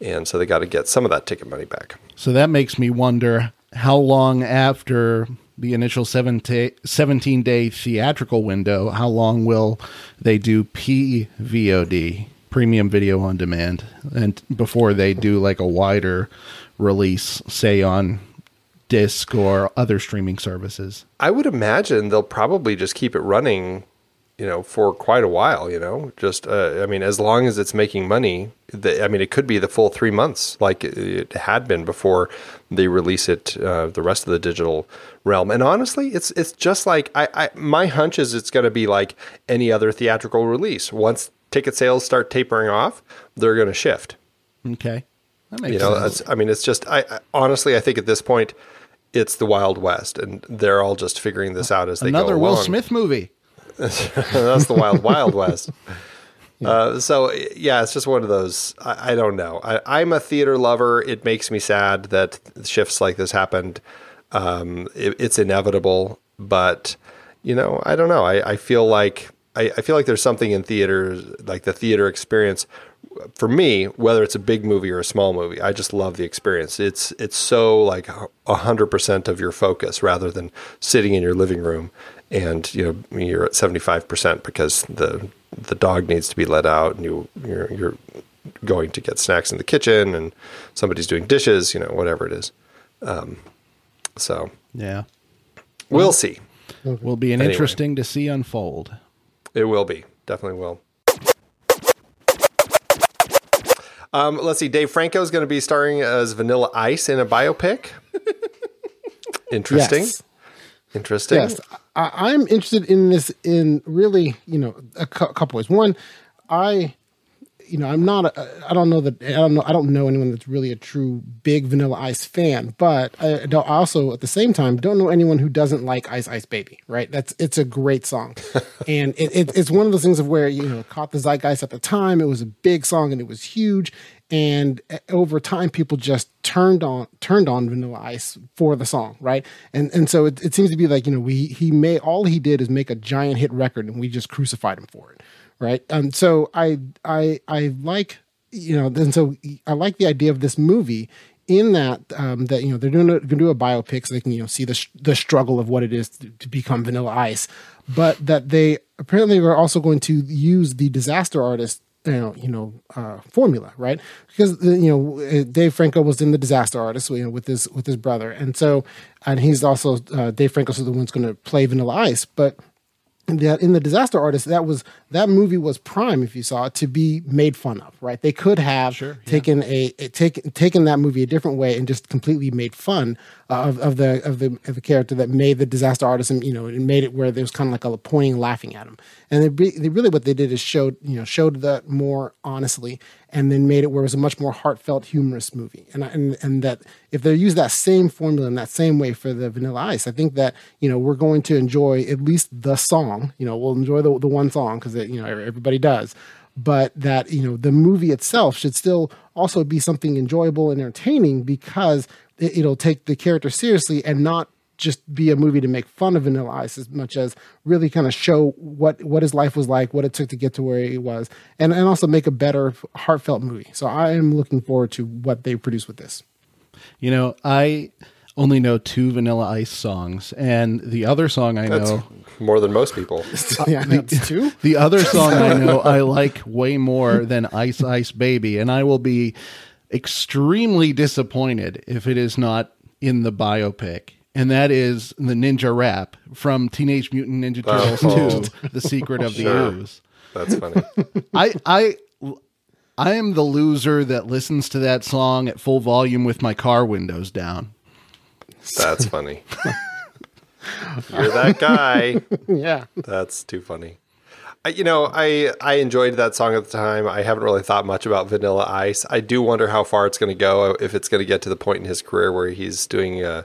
Speaker 1: and so they got to get some of that ticket money back.
Speaker 4: So that makes me wonder how long after the initial 17 day theatrical window, how long will they do PVOD, premium video on demand, and before they do like a wider release, say on disc or other streaming services?
Speaker 1: I would imagine they'll probably just keep it running, you know, for quite a while. You know, just uh, I mean, as long as it's making money. The, I mean, it could be the full three months, like it had been before they release it. Uh, the rest of the digital realm, and honestly, it's it's just like I, I my hunch is it's going to be like any other theatrical release. Once ticket sales start tapering off, they're going to shift.
Speaker 4: Okay.
Speaker 1: That makes you know, sense. I mean, it's just I, I honestly, I think at this point, it's the Wild West, and they're all just figuring this out as they
Speaker 4: Another
Speaker 1: go.
Speaker 4: Another
Speaker 1: Will.
Speaker 4: Smith movie.
Speaker 1: That's the Wild Wild West. Yeah. Uh, so yeah, it's just one of those. I, I don't know. I, am a theater lover. It makes me sad that shifts like this happened. Um, it, it's inevitable, but you know, I don't know. I, I feel like I, I, feel like there's something in theaters, like the theater experience, for me, whether it's a big movie or a small movie, I just love the experience. It's it's so like hundred percent of your focus rather than sitting in your living room and you know you're at seventy five percent because the the dog needs to be let out and you you're, you're going to get snacks in the kitchen and somebody's doing dishes, you know, whatever it is. Um, so
Speaker 4: yeah,
Speaker 1: we'll see.
Speaker 4: Will be an anyway. interesting to see unfold.
Speaker 1: It will be definitely will. Um, let's see. Dave Franco is going to be starring as Vanilla Ice in a biopic. Interesting. Yes. Interesting.
Speaker 5: Yes, I, am interested in this in really, you know, a cu- couple ways. One, I, you know, I'm not. A, I don't know that. I don't know. I don't know anyone that's really a true big Vanilla Ice fan. But I, don't also, at the same time, don't know anyone who doesn't like Ice Ice Baby. Right? That's it's a great song, and it, it, it's one of those things of where you know caught the zeitgeist at the time. It was a big song and it was huge and uh, over time people just turned on turned on vanilla ice for the song right and and so it, it seems to be like you know we he made all he did is make a giant hit record and we just crucified him for it right? And so i i i like you know then so i like the idea of this movie in that um, that you know they're doing going to do a biopic so they can you know see the the struggle of what it is to, to become Vanilla Ice, but that they apparently are also going to use the disaster artist you know, you know uh, formula, right? Because you know uh, Dave Franco was in the Disaster Artist, you know, with his with his brother, and so and he's also uh, Dave Franco's the one's going to play Vanilla Ice, but that in the disaster artist that was that movie was prime if you saw it to be made fun of right they could have sure, yeah. taken a, a taken taken that movie a different way and just completely made fun of, of the of the of the character that made the disaster artist and you know it made it where there was kind of like a pointing laughing at him and they, they really what they did is showed you know showed that more honestly and then made it where it was a much more heartfelt, humorous movie. And and and that if they use that same formula in that same way for the Vanilla Ice, I think that you know we're going to enjoy at least the song. You know, we'll enjoy the the one song because you know everybody does. But that you know the movie itself should still also be something enjoyable and entertaining because it, it'll take the character seriously and not just be a movie to make fun of Vanilla Ice as much as really kind of show what what his life was like, what it took to get to where he was, and and also make a better heartfelt movie. So I am looking forward to what they produce with this.
Speaker 4: You know, I only know two Vanilla Ice songs, and the other song I That's know
Speaker 1: more than most people.
Speaker 5: yeah, the, two.
Speaker 4: The other song I know I like way more than Ice Ice Baby, and I will be extremely disappointed if it is not in the biopic and that is the ninja rap from Teenage Mutant Ninja oh. Turtles oh. 2, The Secret of sure. the Ooze.
Speaker 1: That's funny.
Speaker 4: I I I am the loser that listens to that song at full volume with my car windows down.
Speaker 1: That's funny. You're that guy.
Speaker 5: yeah.
Speaker 1: That's too funny. You know, I I enjoyed that song at the time. I haven't really thought much about Vanilla Ice. I do wonder how far it's going to go. If it's going to get to the point in his career where he's doing uh,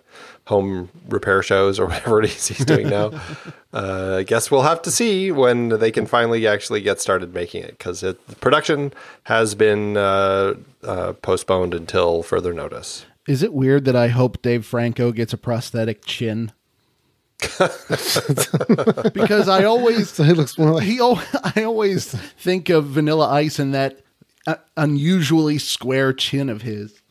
Speaker 1: home repair shows or whatever it is he's doing now. uh, I guess we'll have to see when they can finally actually get started making it because the production has been uh, uh, postponed until further notice.
Speaker 4: Is it weird that I hope Dave Franco gets a prosthetic chin? because I always
Speaker 5: So he looks more like
Speaker 4: he I always think of Vanilla Ice and that uh, unusually square chin of his.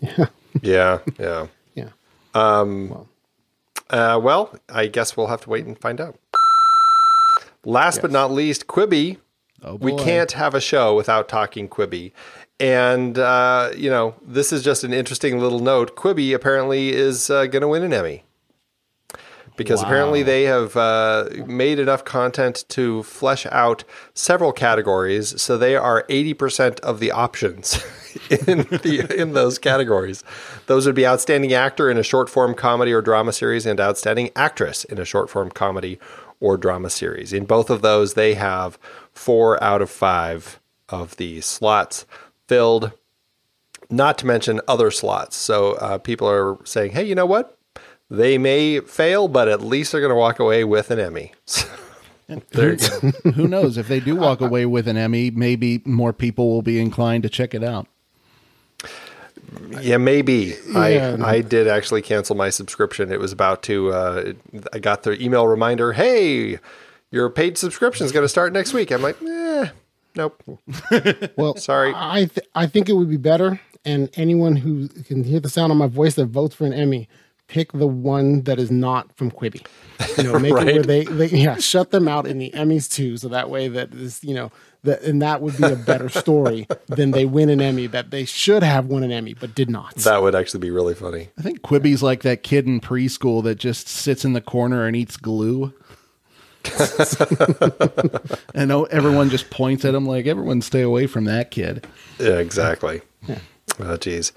Speaker 1: Yeah, yeah.
Speaker 5: yeah.
Speaker 1: Uh, well, I guess we'll have to wait and find out. Last but not least, Quibi.
Speaker 4: Oh
Speaker 1: we can't have a show without talking Quibi. And, uh, you know, this is just an interesting little note. Quibi apparently is uh, going to win an Emmy. Because apparently they have uh, made enough content to flesh out several categories. So they are 80% of the options in, the, in those categories. Those would be Outstanding Actor in a Short Form Comedy or Drama Series and Outstanding Actress in a Short Form Comedy or Drama Series. In both of those, they have four out of five of the slots filled, not to mention other slots. So uh, people are saying, hey, you know what? They may fail, but at least they're going to walk away with an Emmy. there you.
Speaker 4: Who knows if they do walk away with an Emmy, maybe more people will be inclined to check it out.
Speaker 1: Yeah, maybe.
Speaker 5: Yeah.
Speaker 1: I I did actually cancel my subscription. It was about to. Uh, I got the email reminder. Hey, your paid subscription is going to start next week. I'm like, eh, nope.
Speaker 5: Well,
Speaker 1: Sorry.
Speaker 5: I th- I think it would be better, and anyone who can hear the sound of my voice that votes for an Emmy, pick the one that is not from Quibi. You know, make it where they, they yeah shut them out in the Emmys too, so that way that is you know that and that would be a better story than they win an Emmy that they should have won an Emmy but did not.
Speaker 1: That would actually be really funny.
Speaker 4: I think Quibi's like that kid in preschool that just sits in the corner and eats glue. and oh, everyone just points at him like, everyone stay away from that kid.
Speaker 1: Yeah, exactly. Oh, geez.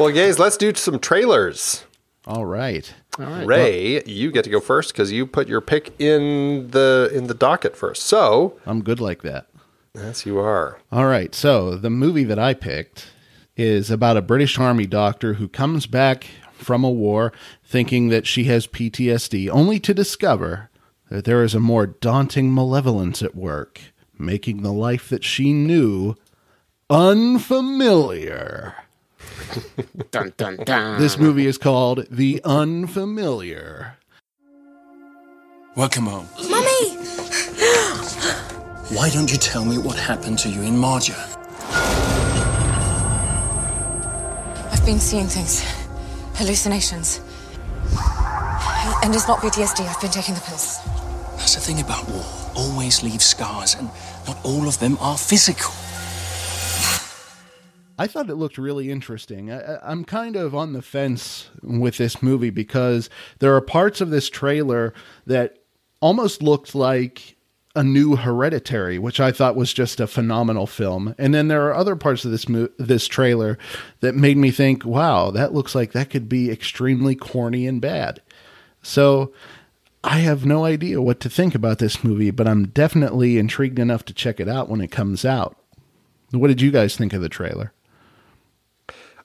Speaker 1: Well, guys, let's do some trailers.
Speaker 4: All right.
Speaker 5: All right.
Speaker 1: Ray, you get to go first because you put your pick in the in the docket first. So,
Speaker 4: I'm good like that.
Speaker 1: yes, you are.
Speaker 4: All right. So the movie that I picked is about a British Army doctor who comes back from a war thinking that she has PTSD, only to discover that there is a more daunting malevolence at work, making the life that she knew unfamiliar.
Speaker 5: Dun, dun, dun.
Speaker 4: This movie is called The Unfamiliar.
Speaker 6: Welcome home.
Speaker 7: Mummy!
Speaker 6: Why don't you tell me what happened to you in Marja?
Speaker 7: I've been seeing things. Hallucinations. And it's not PTSD. I've been taking the pills.
Speaker 6: That's the thing about war. Always leave scars, and not all of them are physical.
Speaker 4: I thought it looked really interesting. I, I'm kind of on the fence with this movie because there are parts of this trailer that almost looked like a new Hereditary, which I thought was just a phenomenal film. And then there are other parts of this mo- this trailer that made me think, "Wow, that looks like that could be extremely corny and bad." So I have no idea what to think about this movie, but I'm definitely intrigued enough to check it out when it comes out. What did you guys think of the trailer?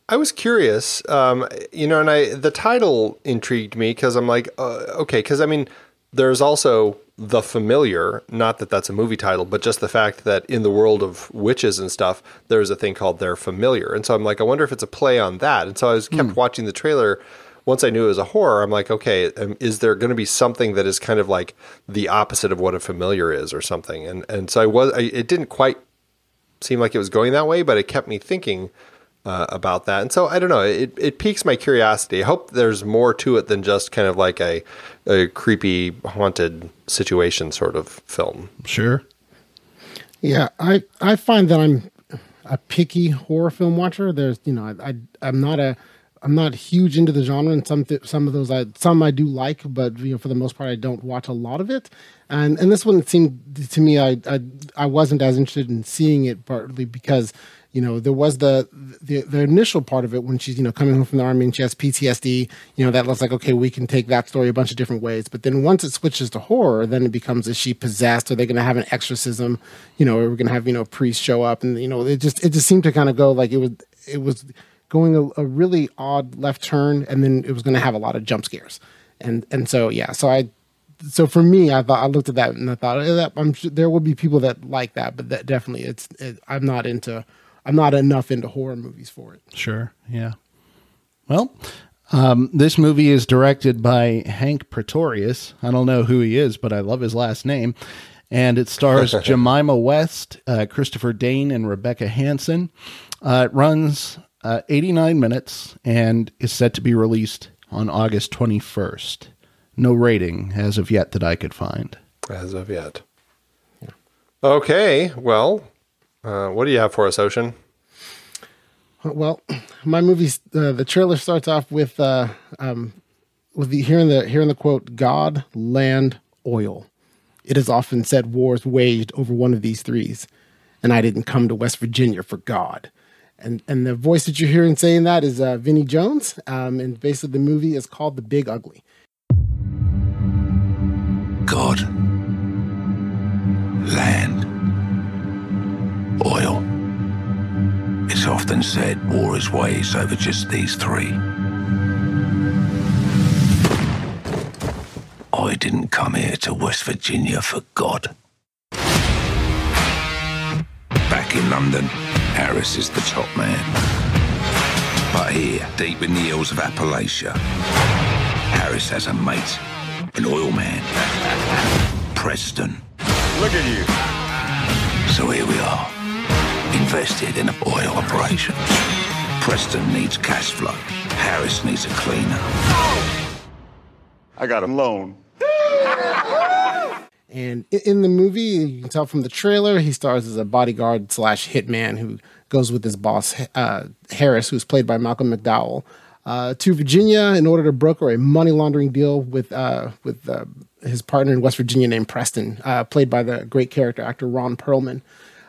Speaker 1: I was curious, um, you know, and I the title intrigued me because I'm like, uh, okay, because I mean, there's also the familiar. Not that that's a movie title, but just the fact that in the world of witches and stuff, there's a thing called their familiar, and so I'm like, I wonder if it's a play on that. And so I was kept watching the trailer. Once I knew it was a horror, I'm like, okay, um, is there going to be something that is kind of like the opposite of what a familiar is, or something? And and so I was, I, it didn't quite seem like it was going that way, but it kept me thinking uh, about that. And so I don't know. It it piques my curiosity. I hope there's more to it than just kind of like a a creepy haunted situation sort of film.
Speaker 4: Sure.
Speaker 5: Yeah, I I find that I'm a picky horror film watcher. There's you know I, I I'm not a I'm not huge into the genre, and some th- some of those I some I do like, but you know for the most part I don't watch a lot of it. And and this one it seemed to me I I, I wasn't as interested in seeing it partly because you know there was the, the the initial part of it when she's you know coming home from the army and she has PTSD you know that looks like okay we can take that story a bunch of different ways. But then once it switches to horror then it becomes is she possessed? Are they going to have an exorcism? You know are we going to have you know a priest show up? And you know it just it just seemed to kind of go like it was it was going a, a really odd left turn and then it was going to have a lot of jump scares. And and so yeah so I so for me, I thought I looked at that and I thought eh, that, I'm sure there will be people that like that, but that definitely it's it, I'm not into I'm not enough into horror movies for it.
Speaker 4: Sure. Yeah. Well, um, this movie is directed by Hank Pretorius. I don't know who he is, but I love his last name. And it stars Jemima West, uh, Christopher Dane, and Rebecca Hanson. Uh, it runs uh, 89 minutes and is set to be released on August 21st. No rating as of yet that I could find.
Speaker 1: As of yet. Okay, well, uh, what do you have for us, Ocean?
Speaker 5: Well, my movie, uh, the trailer starts off with uh, um, with the hearing the hearing the quote "God, land, oil." It is often said wars waged over one of these threes, and I didn't come to West Virginia for God. And and the voice that you're hearing saying that is uh, Vinnie Jones, um, and basically the movie is called The Big Ugly.
Speaker 8: God, land, oil. It's often said war is waged over just these three. I didn't come here to West Virginia for God. Back in London, Harris is the top man. But here, deep in the hills of Appalachia, Harris has a mate, an oil man, Preston.
Speaker 3: Look at you.
Speaker 8: So here we are, invested in an oil operations. Preston needs cash flow. Harris needs a cleaner.
Speaker 3: I got a loan.
Speaker 5: And in the movie, you can tell from the trailer, he stars as a bodyguard slash hitman who goes with his boss, uh, Harris, who's played by Malcolm McDowell, uh, to Virginia in order to broker a money laundering deal with uh, with uh, his partner in West Virginia named Preston, uh, played by the great character actor Ron Perlman.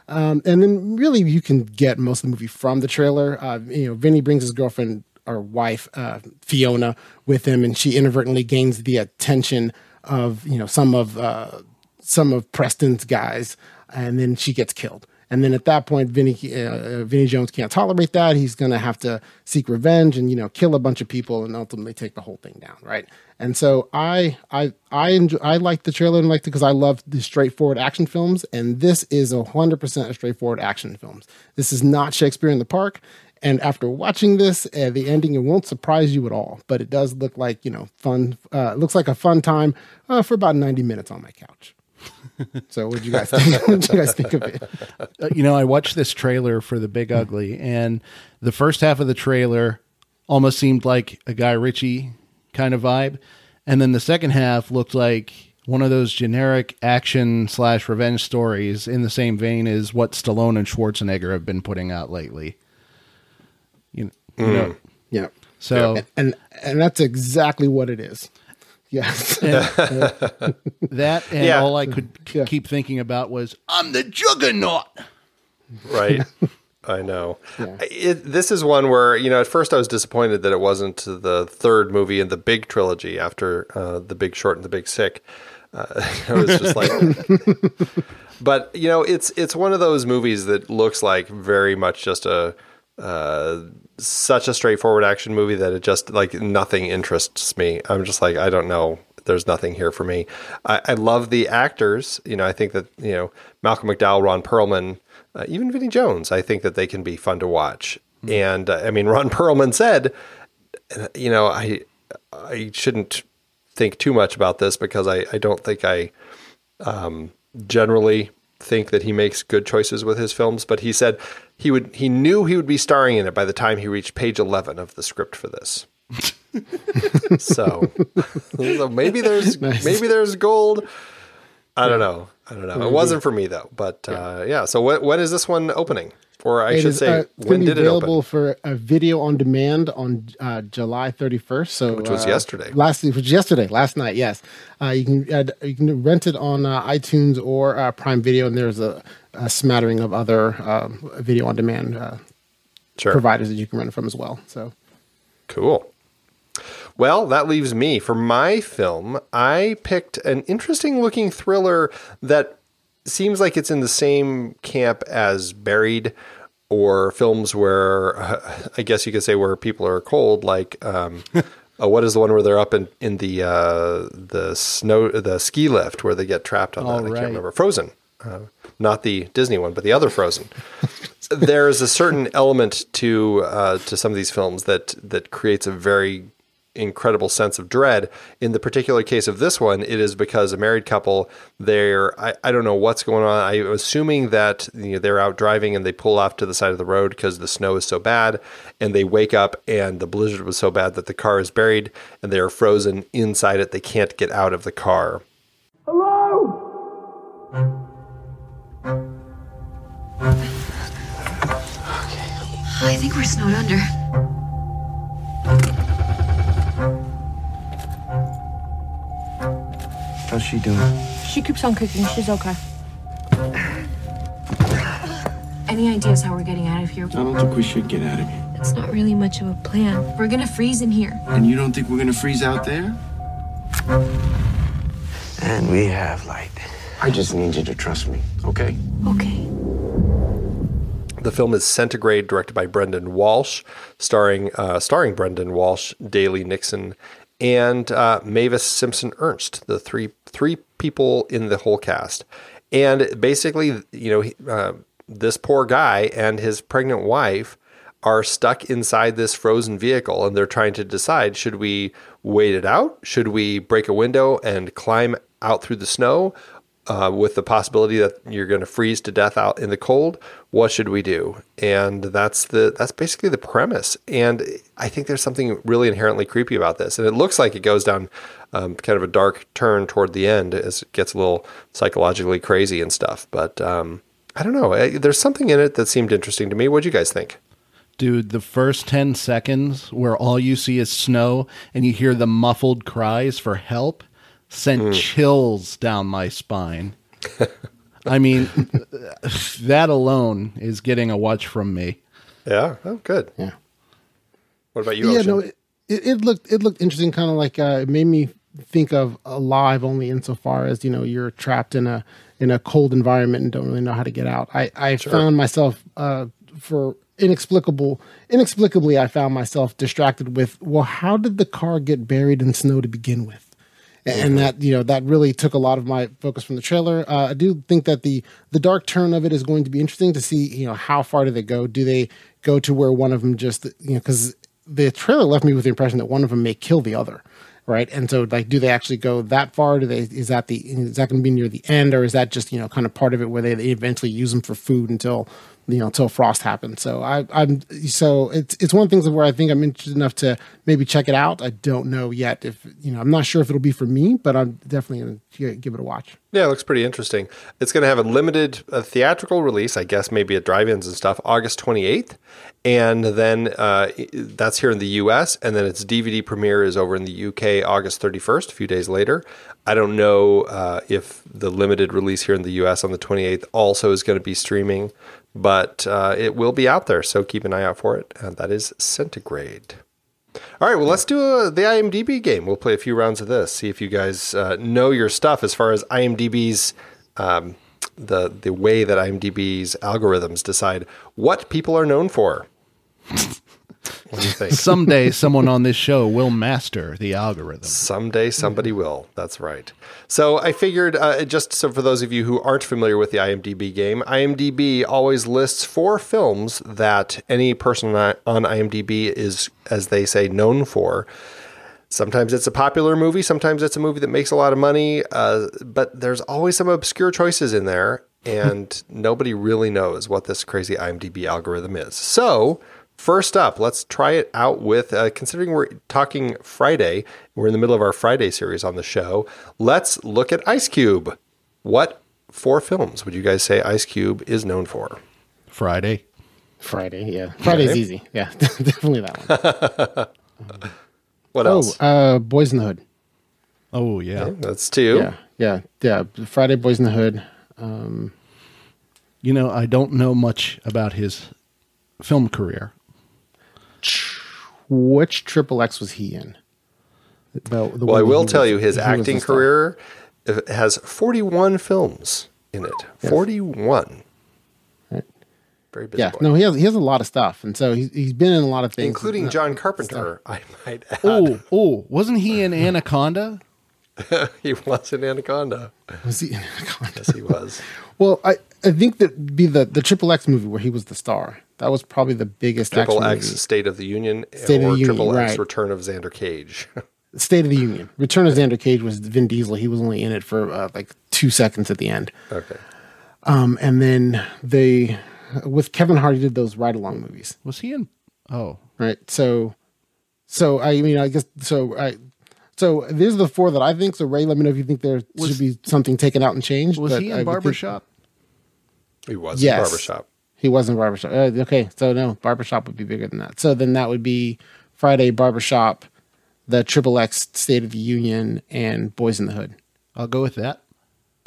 Speaker 5: Um, and then really you can get most of the movie from the trailer. Uh, you know, Vinnie brings his girlfriend or wife, uh, Fiona, with him, and she inadvertently gains the attention of you know some of uh, some of Preston's guys, and then she gets killed. And then at that point, Vinnie uh, Vinnie Jones can't tolerate that. He's going to have to seek revenge and you know kill a bunch of people and ultimately take the whole thing down, right? And so I I I enjoy, I like the trailer and liked it because I love the straightforward action films, and this is a hundred percent straightforward action films. This is not Shakespeare in the Park. And after watching this, uh, the ending it won't surprise you at all, but it does look like you know fun. Uh, looks like a fun time uh, for about ninety minutes on my couch. so, what do you guys think? what do you guys think of it?
Speaker 4: Uh, you know, I watched this trailer for The Big Ugly, and the first half of the trailer almost seemed like a Guy Ritchie kind of vibe, and then the second half looked like one of those generic action slash revenge stories in the same vein as what Stallone and Schwarzenegger have been putting out lately. You, you know,
Speaker 5: Yeah.
Speaker 4: so
Speaker 5: and and that's exactly what it is. Yes.
Speaker 4: that and
Speaker 1: Yeah.
Speaker 4: all I could k-
Speaker 5: Yeah.
Speaker 4: keep thinking about was I'm the juggernaut.
Speaker 1: Right. I know. It, this is one where, you know, at first I was disappointed that it wasn't the third movie in the big trilogy after uh, The Big Short and The Big Sick. Uh, I was just like, but you know, it's it's one of those movies that looks like very much just a uh, such a straightforward action movie that it just like nothing interests me. I'm just like, I don't know. There's nothing here for me. I, I love the actors. You know, I think that you know Malcolm McDowell, Ron Perlman, uh, even Vinnie Jones. I think that they can be fun to watch. And uh, I mean, Ron Perlman said, you know, I I shouldn't think too much about this because I, I don't think I um, generally think that he makes good choices with his films. But he said he would he knew he would be starring in it by the time he reached page eleven of the script for this. so, so maybe there's maybe there's gold. I don't know. I don't know. It wasn't for me though. But uh, yeah. So when, when is this one opening? Or I
Speaker 5: It
Speaker 1: should
Speaker 5: is,
Speaker 1: say,
Speaker 5: uh,
Speaker 1: when did it
Speaker 5: available for a video on demand on uh, July 31st. So
Speaker 1: Which was
Speaker 5: uh,
Speaker 1: yesterday.
Speaker 5: Last which was yesterday, last night. Yes, uh, you can uh, you can rent it on uh, iTunes or uh, Prime Video, and there's a, a smattering of other um, video on demand uh,
Speaker 1: Sure.
Speaker 5: providers that you can rent it from as well. So
Speaker 1: Cool. Well, that leaves me. For my film, I picked an interesting looking thriller that seems like it's in the same camp as Buried or films where uh, I guess you could say where people are cold, like um, uh, what is the one where they're up in, in the uh, the snow the ski lift where they get trapped on
Speaker 4: All
Speaker 1: that. I can't remember. Frozen. Uh, not the Disney one, but the other Frozen. There's a certain element to uh, to some of these films that that creates a very incredible sense of dread. In the particular case of this one, it is because a married couple, they're I, I don't know what's going on. I'm assuming that you know, they're out driving and they pull off to the side of the road because the snow is so bad, and they wake up and the blizzard was so bad that the car is buried and they are frozen inside it. They can't get out of the car. Hello? Okay.
Speaker 9: I think we're snowed under.
Speaker 10: How's she doing?
Speaker 9: She keeps on cooking. She's okay. Any ideas how we're getting out of here?
Speaker 10: I don't think we should get out of here.
Speaker 9: It's not really much of a plan. We're gonna freeze in here.
Speaker 10: And you don't think we're gonna freeze out there? And we have light. I just need you to trust me, okay?
Speaker 9: Okay.
Speaker 1: The film is Centigrade, directed by Brendan Walsh, starring uh, starring Brendan Walsh, Daley Nixon, and uh, Mavis Simpson Ernst, the three three people in the whole cast. And basically, you know, uh, this poor guy and his pregnant wife are stuck inside this frozen vehicle, and they're trying to decide: should we wait it out? Should we break a window and climb out through the snow? Uh, with the possibility that you're going to freeze to death out in the cold. What should we do? And that's the that's basically the premise. And I think there's something really inherently creepy about this. And it looks like it goes down um, kind of a dark turn toward the end as it gets a little psychologically crazy and stuff. But um, I don't know. Eh, There's something in it that seemed interesting to me. What do you guys think?
Speaker 4: Dude, the first 10 seconds where all you see is snow and you hear the muffled cries for help sent chills down my spine. I mean, that alone is getting a watch from me.
Speaker 1: Yeah. Oh, good.
Speaker 5: Yeah.
Speaker 1: What about you?
Speaker 5: yeah,
Speaker 1: Ocean?
Speaker 5: no, it, it, it looked it looked interesting. Kind of like uh, it made me think of Alive, only insofar as you know you're trapped in a in a cold environment and don't really know how to get out. I I found myself uh, for inexplicable inexplicably I found myself distracted with well, how did the car get buried in snow to begin with? And that you know that really took a lot of my focus from the trailer. Uh, I do think that the the dark turn of it is going to be interesting to see. You know, how far do they go? Do they go to where one of them just you know because the trailer left me with the impression that one of them may kill the other, right? And so like, do they actually go that far? Do they is that the is that going to be near the end, or is that just you know kind of part of it where they, they eventually use them for food until you know until frost happens? So I, I'm so it's it's one of the things where I think I'm interested enough to maybe check it out. I don't know yet if you know I'm not sure if it'll be for me, but I'm definitely to give it a watch.
Speaker 1: Yeah, it looks pretty interesting. It's to have a limited theatrical release, I guess, maybe at drive-ins and stuff, August 28th, and then uh, that's here in the U.S. And then its DVD premiere is over in the U.K. August 31st, a few days later. I don't know uh, if the limited release here in the U.S. on the 28th also is going to be streaming, but uh, it will be out there, so keep an eye out for it. And that is Centigrade. All right, well, let's do a, the IMDb game. We'll play a few rounds of this, see if you guys uh, know your stuff as far as IMDb's um, the the way that IMDb's algorithms decide what people are known for. What do you think?
Speaker 4: Someday, someone on this show will master the algorithm.
Speaker 1: Someday somebody will. That's right. So I figured, uh, just so for those of you who aren't familiar with the IMDb game, IMDb always lists four films that any person on on IMDb is, as they say, known for. Sometimes it's a popular movie, sometimes it's a movie that makes a lot of money, uh, but there's always some obscure choices in there, and nobody really knows what this crazy IMDb algorithm is. So, first up, let's try it out with uh, considering we're talking Friday, we're in the middle of our Friday series on the show. Let's look at Ice Cube. What four films would you guys say Ice Cube is known for?
Speaker 4: Friday.
Speaker 5: Friday, yeah. Friday's
Speaker 1: Friday.
Speaker 5: easy. Yeah, definitely that one.
Speaker 1: What
Speaker 5: oh,
Speaker 1: else?
Speaker 5: uh, Boys in the Hood.
Speaker 4: Oh yeah.
Speaker 1: That's two.
Speaker 5: Yeah, yeah, yeah. Friday, Boys in the Hood. Um,
Speaker 4: You know, I don't know much about his film career.
Speaker 5: Which Triple X was he in? The- the
Speaker 1: Well, I will tell
Speaker 5: was-
Speaker 1: you, his acting career uh, has 41 films in it. 41.
Speaker 5: Right.
Speaker 1: Very busy
Speaker 5: Yeah,
Speaker 1: boy.
Speaker 5: no, he has he has a lot of stuff, and so he's he's been in a lot of things,
Speaker 1: Including
Speaker 5: Uh,
Speaker 1: John Carpenter, I might add.
Speaker 4: Oh, oh, wasn't he in Anaconda?
Speaker 1: he was in Anaconda.
Speaker 5: Was he? In Anaconda?
Speaker 1: Yes, he was.
Speaker 5: Well, I, I think that be the the Triple X movie where he was the star. That was probably the biggest
Speaker 1: Triple
Speaker 5: action
Speaker 1: X
Speaker 5: movie.
Speaker 1: State of the Union
Speaker 5: State of
Speaker 1: or
Speaker 5: the Union,
Speaker 1: Triple X
Speaker 5: right.
Speaker 1: Return of Xander Cage.
Speaker 5: State of the Union. Return of Xander Cage was Vin Diesel. He was only in it for uh, like two seconds at the end.
Speaker 1: okay.
Speaker 5: Um, and then they with Kevin Hart he did those ride along movies,
Speaker 4: Was he in? Oh,
Speaker 5: right? So, so I mean, I guess so. I so these are the four that I think. So Ray, let me know if you think there
Speaker 4: Was-
Speaker 5: should be something taken out and changed.
Speaker 4: was
Speaker 5: but
Speaker 4: he
Speaker 5: I
Speaker 4: in
Speaker 5: would think-
Speaker 4: Barbershop?
Speaker 1: He was
Speaker 5: Yes.
Speaker 1: in Barbershop.
Speaker 5: He wasn't Barbershop. Uh, okay, so no, Barbershop would be bigger than that. So then that would be Friday Barbershop, the Triple X State of the Union, and Boys in the Hood.
Speaker 4: I'll go with that.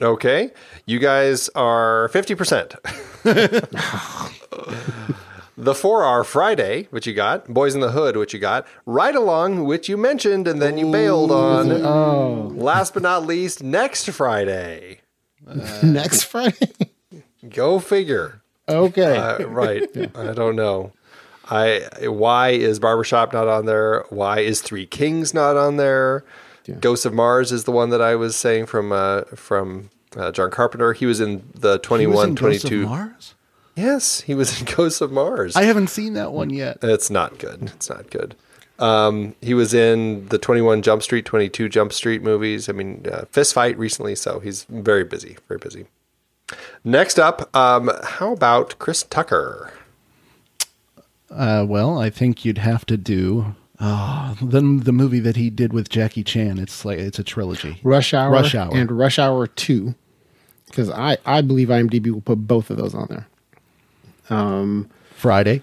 Speaker 1: Okay. You guys are 50%. the four are Friday, which you got, Boys in the Hood, which you got, Ride Along, which you mentioned and then you bailed on.
Speaker 5: Oh,
Speaker 1: Last but not least, next Friday.
Speaker 5: next Friday.
Speaker 1: Go figure.
Speaker 5: Okay.
Speaker 1: Uh, right. I don't know. I why is Barbershop not on there? Why is Three Kings not on there? Ghosts of Mars is the one that I was saying from uh, from uh, John Carpenter. He was in the
Speaker 4: He was
Speaker 1: 21
Speaker 4: in Ghosts of
Speaker 1: 22.
Speaker 4: Mars?
Speaker 1: Yes, he was in Ghosts of Mars.
Speaker 4: I haven't seen that one yet.
Speaker 1: it's not good. It's not good. Um, he was in the 21 Jump Street, 22 Jump Street movies. I mean, uh, Fist Fight recently, so he's very busy, very busy. Next up, um, how about Chris Tucker?
Speaker 4: Uh, well, I think you'd have to do oh, the the movie that he did with Jackie Chan. It's like it's a trilogy.
Speaker 5: Rush Hour,
Speaker 4: Rush Hour.
Speaker 5: and Rush Hour Two, because I I believe IMDb will put both of those on there. Um.
Speaker 4: Friday.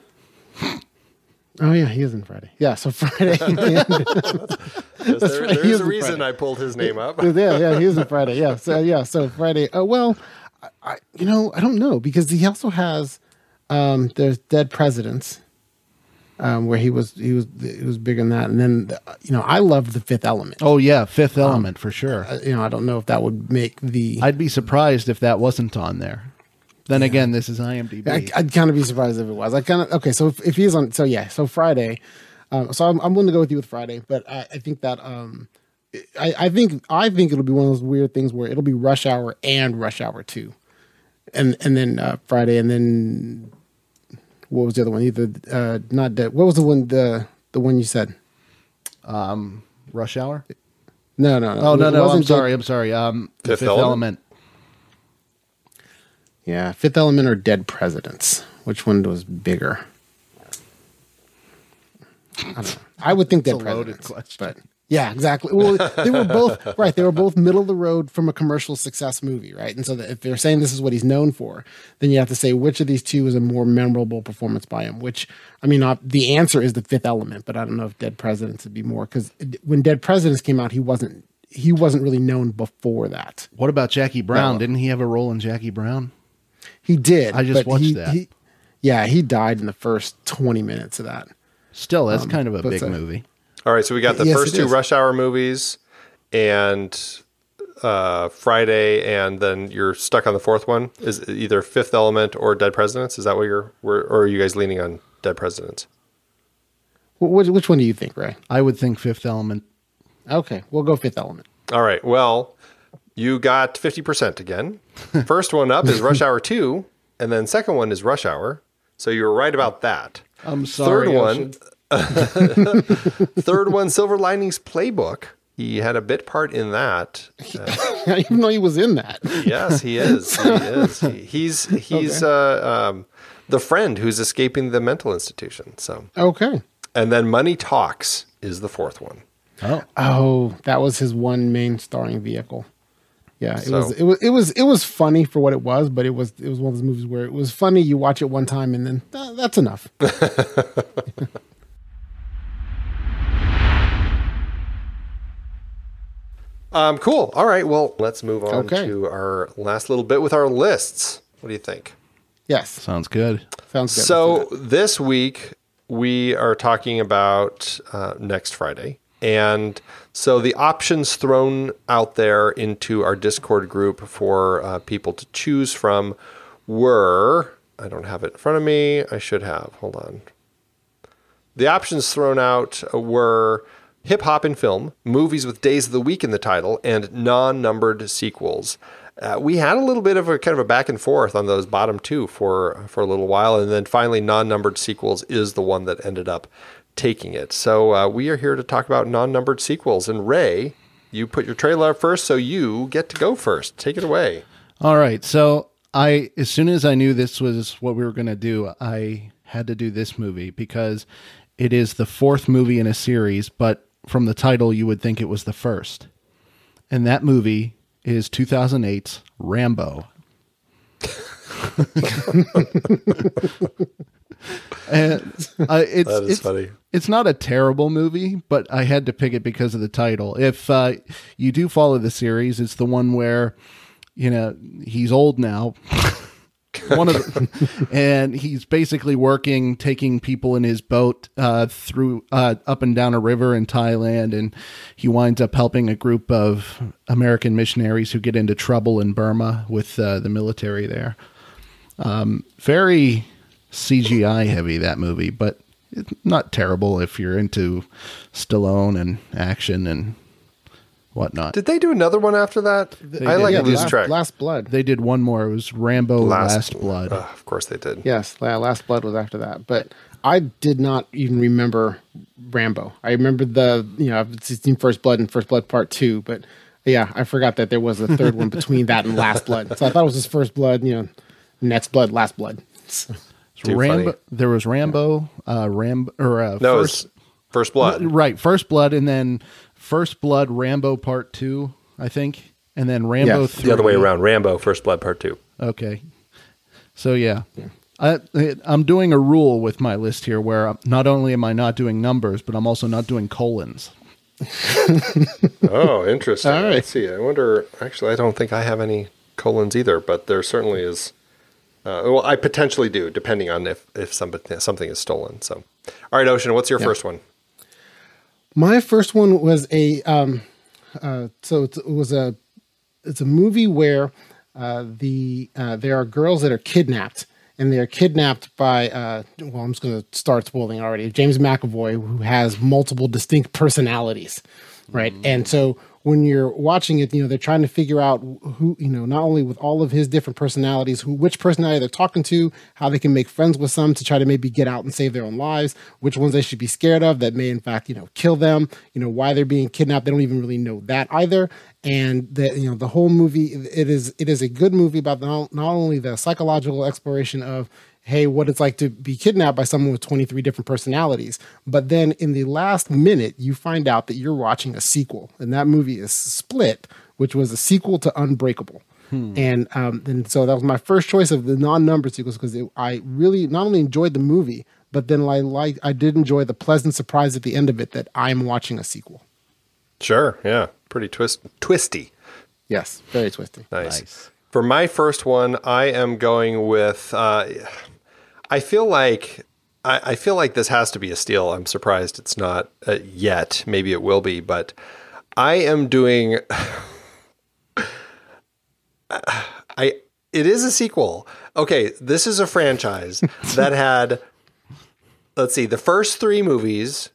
Speaker 5: Oh yeah, he is in Friday. Yeah, so Friday.
Speaker 1: Yes, there,
Speaker 5: right,
Speaker 1: there's a reason
Speaker 5: Friday.
Speaker 1: I pulled his name up.
Speaker 5: yeah, yeah, he is in Friday. Yeah, so yeah, so Friday. Oh well, I, I you know I don't know because he also has um there's Dead Presidents, um where he was he was he was big in that, and then you know I love the Fifth Element.
Speaker 4: Oh yeah, Fifth Element for sure.
Speaker 5: Uh, you know I don't know if that would make the
Speaker 4: I'd be surprised if that wasn't on there. Then again, this is IMDb.
Speaker 5: I, I'd kind of be surprised if it was. I kind of okay. So if, if he's on, so yeah, so Friday. Um, so I'm, I'm willing to go with you with Friday, but I, I think that um, I, I think I think it'll be one of those weird things where it'll be Rush Hour and Rush Hour Two, and and then uh, Friday, and then what was the other one? Either uh, not dead. What was the one the the one you said?
Speaker 4: um, Rush Hour.
Speaker 5: No, no, no.
Speaker 4: Oh no, no, I'm
Speaker 5: wasn't Dead-
Speaker 4: sorry. I'm sorry. Um, the
Speaker 1: Fifth
Speaker 4: Fifth,
Speaker 1: Element?
Speaker 4: Element.
Speaker 5: Yeah, Fifth Element or Dead Presidents. Which one was bigger? I don't know. I would think Dead
Speaker 4: a loaded
Speaker 5: Presidents,
Speaker 4: question.
Speaker 5: but yeah, exactly. Well, they were both right. They were both middle of the road from a commercial success movie, right? And so that if they're saying this is what he's known for, then you have to say which of these two is a more memorable performance by him. Which I mean, uh, the answer is the Fifth Element, but I don't know if Dead Presidents would be more because when Dead Presidents came out, he wasn't he wasn't really known before that.
Speaker 4: What about Jackie Brown?
Speaker 5: No.
Speaker 4: Didn't he have a role in Jackie Brown?
Speaker 5: He did.
Speaker 4: I just watched
Speaker 5: he-
Speaker 4: that.
Speaker 5: he- yeah, he died in the first twenty minutes of that.
Speaker 4: Still, that's
Speaker 5: Um,
Speaker 4: kind of a big
Speaker 5: uh,
Speaker 4: movie.
Speaker 1: All right, so we got the
Speaker 5: Yes,
Speaker 1: first two
Speaker 5: is.
Speaker 1: Rush Hour movies and uh, Friday, and then you're stuck on the fourth one. Is it either Fifth Element or Dead Presidents? Is that what you're, were, or are you guys leaning on Dead Presidents?
Speaker 5: Which, which one do you think, Ray?
Speaker 4: I would think Fifth Element.
Speaker 5: Okay, we'll go Fifth Element.
Speaker 1: All right, well, you got 50% again. First one up is Rush Hour 2, and then second one is Rush Hour. So you were right about that.
Speaker 4: I'm sorry.
Speaker 1: Third one,
Speaker 4: Ocean.
Speaker 1: third one, Silver Linings Playbook. He had a bit part in that. Uh,
Speaker 5: even though he was in that.
Speaker 1: yes, he is. He is. He, he's he's uh, um, the friend who's escaping the mental institution. So,
Speaker 5: Okay.
Speaker 1: and then Money Talks is the fourth one.
Speaker 4: Oh,
Speaker 5: Oh, that was his one main starring vehicle. Yeah, it
Speaker 1: So-
Speaker 5: was it was it was it was funny for what it was, but it was it was one of those movies where it was funny. You watch it one time and then "Uh, that's enough.
Speaker 1: Um, cool. All right. Well, let's move on
Speaker 5: Okay.
Speaker 1: to our last little bit with our lists. What do you think?
Speaker 5: Yes,
Speaker 4: Sounds good.
Speaker 5: sounds good.
Speaker 1: So this week we are talking about uh, next Friday, and so the options thrown out there into our Discord group for uh, people to choose from were I don't have it in front of me. I should have. Hold on. The options thrown out were hip hop in film, movies with days of the week in the title, and non numbered sequels. Uh, we had a little bit of a kind of a back and forth on those bottom two for for a little while, and then finally, non numbered sequels is the one that ended up taking it. So uh, we are here to talk about non numbered sequels. And Ray, you put your trailer up first, so you get to go first. Take it away.
Speaker 4: All right. So I, as soon as I knew this was what we were going to do, I had to do this movie because it is the fourth movie in a series, but from the title, you would think it was the first. And that movie is 2008's Rambo. and uh, it's,
Speaker 1: That is
Speaker 4: it's,
Speaker 1: funny.
Speaker 4: It's not a terrible movie, but I had to pick it because of the title. If uh, you do follow the series, it's the one where, you know, he's old now. one of the, and he's basically working taking people in his boat uh, through uh, up and down a river in Thailand and he winds up helping a group of American missionaries who get into trouble in Burma with uh, the military there. Um, very CGI heavy that movie but not terrible if you're into Stallone and action and whatnot
Speaker 1: Did they do another one after that? I
Speaker 4: did.
Speaker 1: like
Speaker 4: Yeah,
Speaker 1: lose
Speaker 5: last,
Speaker 1: track.
Speaker 5: Last Blood.
Speaker 4: they did one more it was Rambo Last, Blood
Speaker 1: Uh, of course they did.
Speaker 5: Yes, La- Last Blood was after that. But I did not even remember Rambo. I remember the, you know, I've seen First Blood and First Blood Part 2, but yeah, I forgot that there was a third one between that and Last Blood. So I thought it was just First Blood, you know, Next Blood, Last Blood. So,
Speaker 4: Rambo.
Speaker 1: funny.
Speaker 4: There was Rambo, uh, Rambo, or uh,
Speaker 1: No,
Speaker 4: first,
Speaker 1: First Blood.
Speaker 4: right? First Blood, and then First Blood, Rambo Part Two, I think, and then Rambo
Speaker 5: Yes.
Speaker 4: Three.
Speaker 1: The other way around. Rambo, First Blood Part Two.
Speaker 4: Okay, so yeah, I, I'm doing a rule with my list here where not only am I not doing numbers, but I'm also not doing colons.
Speaker 1: Oh, interesting.
Speaker 5: All right.
Speaker 1: Let's see. I wonder. Actually, I don't think I have any colons either, but there certainly is. Uh, well, I potentially do, depending on if if somebody, something is stolen. So, all right, Ocean, what's your first one?
Speaker 5: My first one was a um, uh, so it was a it's a movie where uh, the uh, there are girls that are kidnapped and they are kidnapped by uh, well I'm just going to start spoiling already James McAvoy who has multiple distinct personalities right? And so when you're watching it you know they're trying to figure out who you know not only with all of his different personalities who which personality they're talking to how they can make friends with some to try to maybe get out and save their own lives which ones they should be scared of that may in fact you know kill them you know why they're being kidnapped they don't even really know that either. And the you know the whole movie it is it is a good movie about not only the psychological exploration of hey what it's like to be kidnapped by someone with 23 different personalities but then in the last minute you find out that you're watching a sequel and that movie is split which was a sequel to unbreakable and um and so that was my first choice of the non-numbered sequels because i really not only enjoyed the movie but then i like i did enjoy the pleasant surprise at the end of it that i'm watching a sequel
Speaker 1: Sure. Yeah. Pretty twist twisty.
Speaker 5: yes very twisty
Speaker 1: Nice. For my first one, I am going with. Uh, I feel like I, I feel like this has to be a steal. I'm surprised it's not uh, yet. Maybe it will be, but I am doing. I it is a sequel. Okay, this is a franchise that had. Let's see, the first three movies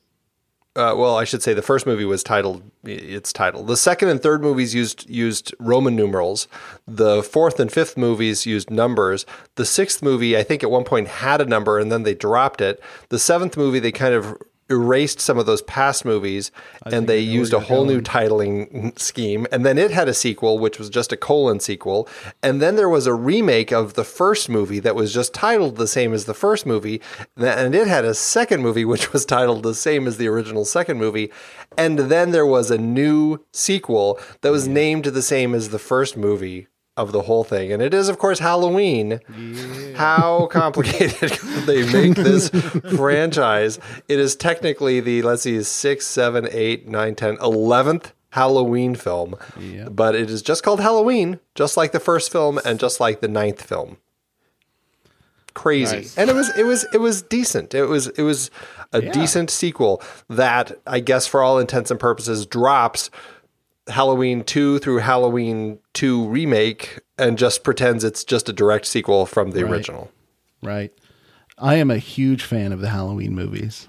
Speaker 1: uh, well, I should say the first movie was titled its title. The second and third movies used used Roman numerals. The fourth and fifth movies used numbers. The sixth movie, I think, at one point had a number and then they dropped it. The seventh movie, they kind of erased some of those past movies and they used a whole new titling scheme. And then it had a sequel, which was just a colon sequel. And then there was a remake of the first movie that was just titled the same as the first movie. And it had a second movie, which was titled the same as the original second movie. And then there was a new sequel that was named the same as the first movie of the whole thing. And it is, of course, Halloween. How complicated they make this franchise? It is technically the, let's see, 6, 7, 8, 9, 10, 11th Halloween film. But it is just called Halloween, just like the first film and just like the ninth film. Crazy.
Speaker 5: Nice.
Speaker 1: And it was it was it was decent. It was it was a decent sequel that I guess for all intents and purposes drops Halloween 2 through Halloween 2 remake and just pretends it's just a direct sequel from the
Speaker 4: Right.
Speaker 1: original.
Speaker 4: Right. I am a huge fan of the Halloween movies.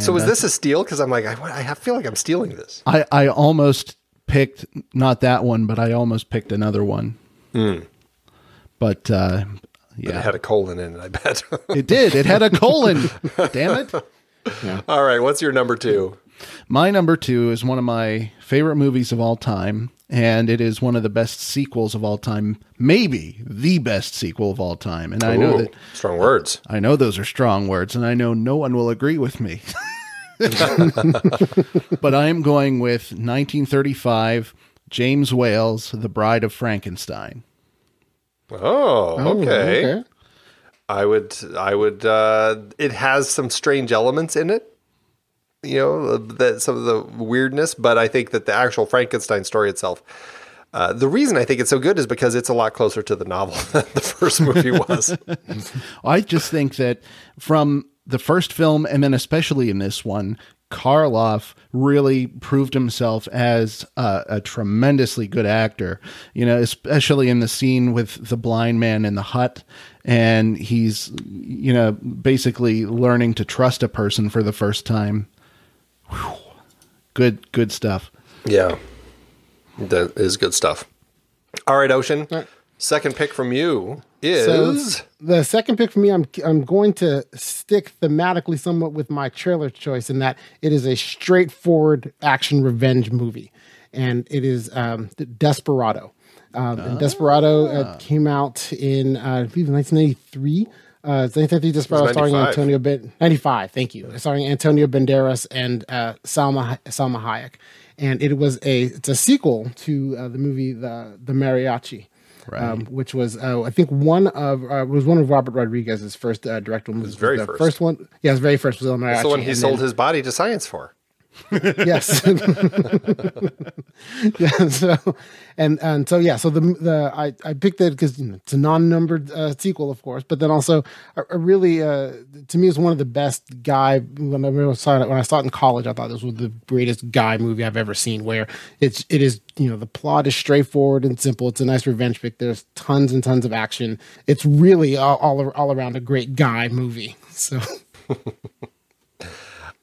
Speaker 1: So is this a steal? Because I'm like, I, I feel like I'm stealing this.
Speaker 4: I, I almost picked not that one, but I almost picked another one. But uh,
Speaker 1: But
Speaker 4: yeah,
Speaker 1: it had a colon in it, I bet.
Speaker 4: it did. It had a colon. Damn it.
Speaker 1: All right, what's your number two?
Speaker 4: My number two is one of my favorite movies of all time, and it is one of the best sequels of all time, maybe the best sequel of all time. And I know that
Speaker 1: strong words.
Speaker 4: I know those are strong words, and I know no one will agree with me. but I am going with 1935 James Whale's The Bride of Frankenstein.
Speaker 1: Oh,
Speaker 5: Oh,
Speaker 1: okay.
Speaker 5: okay.
Speaker 1: I would, I would. Uh, it has some strange elements in it, you know, that some of the weirdness. But I think that the actual Frankenstein story itself, uh, the reason I think it's so good is because it's a lot closer to the novel than the first movie was.
Speaker 4: I just think that from the first film, and then especially in this one, Karloff really proved himself as a, a tremendously good actor. You know, especially in the scene with the blind man in the hut, and he's, you know, basically learning to trust a person for the first time. Whew. Good, good stuff.
Speaker 1: yeah, that is good stuff. All right, Ocean.
Speaker 5: right.
Speaker 1: Second pick from you
Speaker 5: So
Speaker 1: is
Speaker 5: the second pick for me, I'm I'm going to stick thematically somewhat with my trailer choice in that it is a straightforward action revenge movie, and it is um, Desperado. Um, Desperado uh, came out in uh, I believe 1993. Uh, it's 1993 Desperado starring
Speaker 1: 95.
Speaker 5: Antonio ben- 95. Thank you, starring Antonio Banderas and uh, Salma Salma Hayek, and it was a it's a sequel to uh, the movie the the Mariachi um, which was uh, I think one of uh, was one of Robert Rodriguez's first uh, directorial movies.
Speaker 1: very
Speaker 5: the
Speaker 1: first.
Speaker 5: one. Yeah, his very first was on
Speaker 1: that's the one he sold
Speaker 5: then-
Speaker 1: his body to science for.
Speaker 5: Yes. yeah. So, and and so yeah. So the the I I picked it because you know, it's a non-numbered uh, sequel, of course, but then also a, a really uh, to me is one of the best guy. When I saw it when I saw it in college, I thought this was the greatest guy movie I've ever seen. Where it's it is you know the plot is straightforward and simple. It's a nice revenge pick. There's tons and tons of action. It's really all all, all around a great guy movie. So.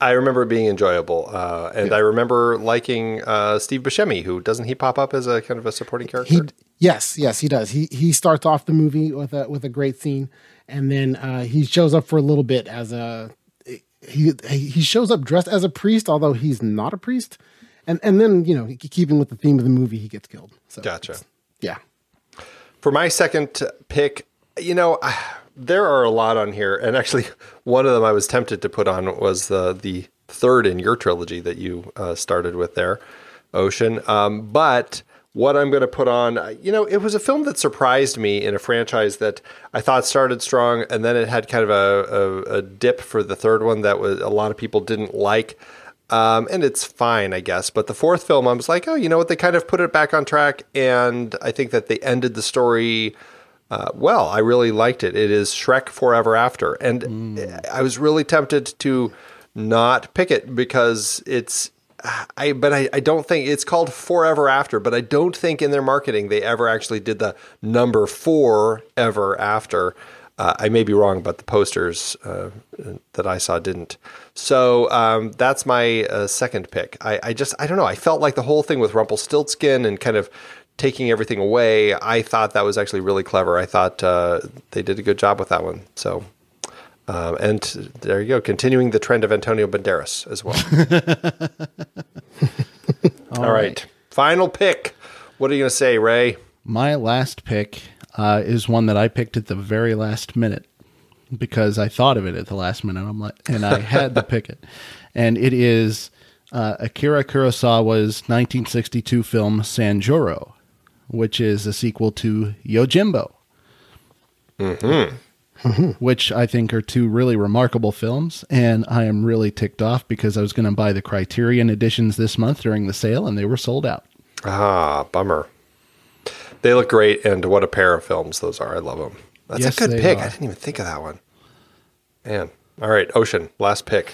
Speaker 1: I remember it being enjoyable, uh, and I remember liking uh, Steve Buscemi, who doesn't he pop up as a kind of a supporting character?
Speaker 5: He yes, yes, he does. He he starts off the movie with a with a great scene, and then uh, he shows up for a little bit as a he he shows up dressed as a priest, although he's not a priest, and and then you know keeping with the theme of the movie, he gets killed. So
Speaker 1: Gotcha.
Speaker 5: yeah,
Speaker 1: For my second pick, you know, there are a lot on here, and actually, one of them I was tempted to put on was the the third in your trilogy that you uh, started with there, Ocean. Um, but what I'm going to put on, uh, you know, it was a film that surprised me in a franchise that I thought started strong, and then it had kind of a, a, a dip for the third one that was a lot of people didn't like. Um, and it's fine, I guess. But the fourth film, I was like, oh, you know what? They kind of put it back on track, and I think that they ended the story uh, well. I really liked it. It is Shrek Forever After, and I was really tempted to not pick it because it's. I but I, I don't think it's called Forever After, but I don't think in their marketing they ever actually did the number four ever after. Uh, I may be wrong, but the posters uh, that I saw didn't. So um, that's my uh, second pick. I, I just I don't know. I felt like the whole thing with Rumpelstiltskin and kind of taking everything away. I thought that was actually really clever. I thought uh, they did a good job with that one. So Um, and there you go, continuing the trend of Antonio Banderas as well. All right. Final pick. What are you going to say, Ray?
Speaker 4: My last pick uh, is one that I picked at the very last minute because I thought of it at the last minute. I'm like, and I had to pick it, and it is uh, Akira Kurosawa's 1962 film Sanjuro, which is a sequel to Yojimbo. Which I think are two really remarkable films, and I am really ticked off because I was going to buy the Criterion editions this month during the sale, and they were sold out.
Speaker 1: Ah, bummer. They look great, and what a pair of films those are. I love them. That's
Speaker 4: Yes,
Speaker 1: a good pick.
Speaker 4: are.
Speaker 1: I didn't even think of that one. Man. All right, Ocean, last pick.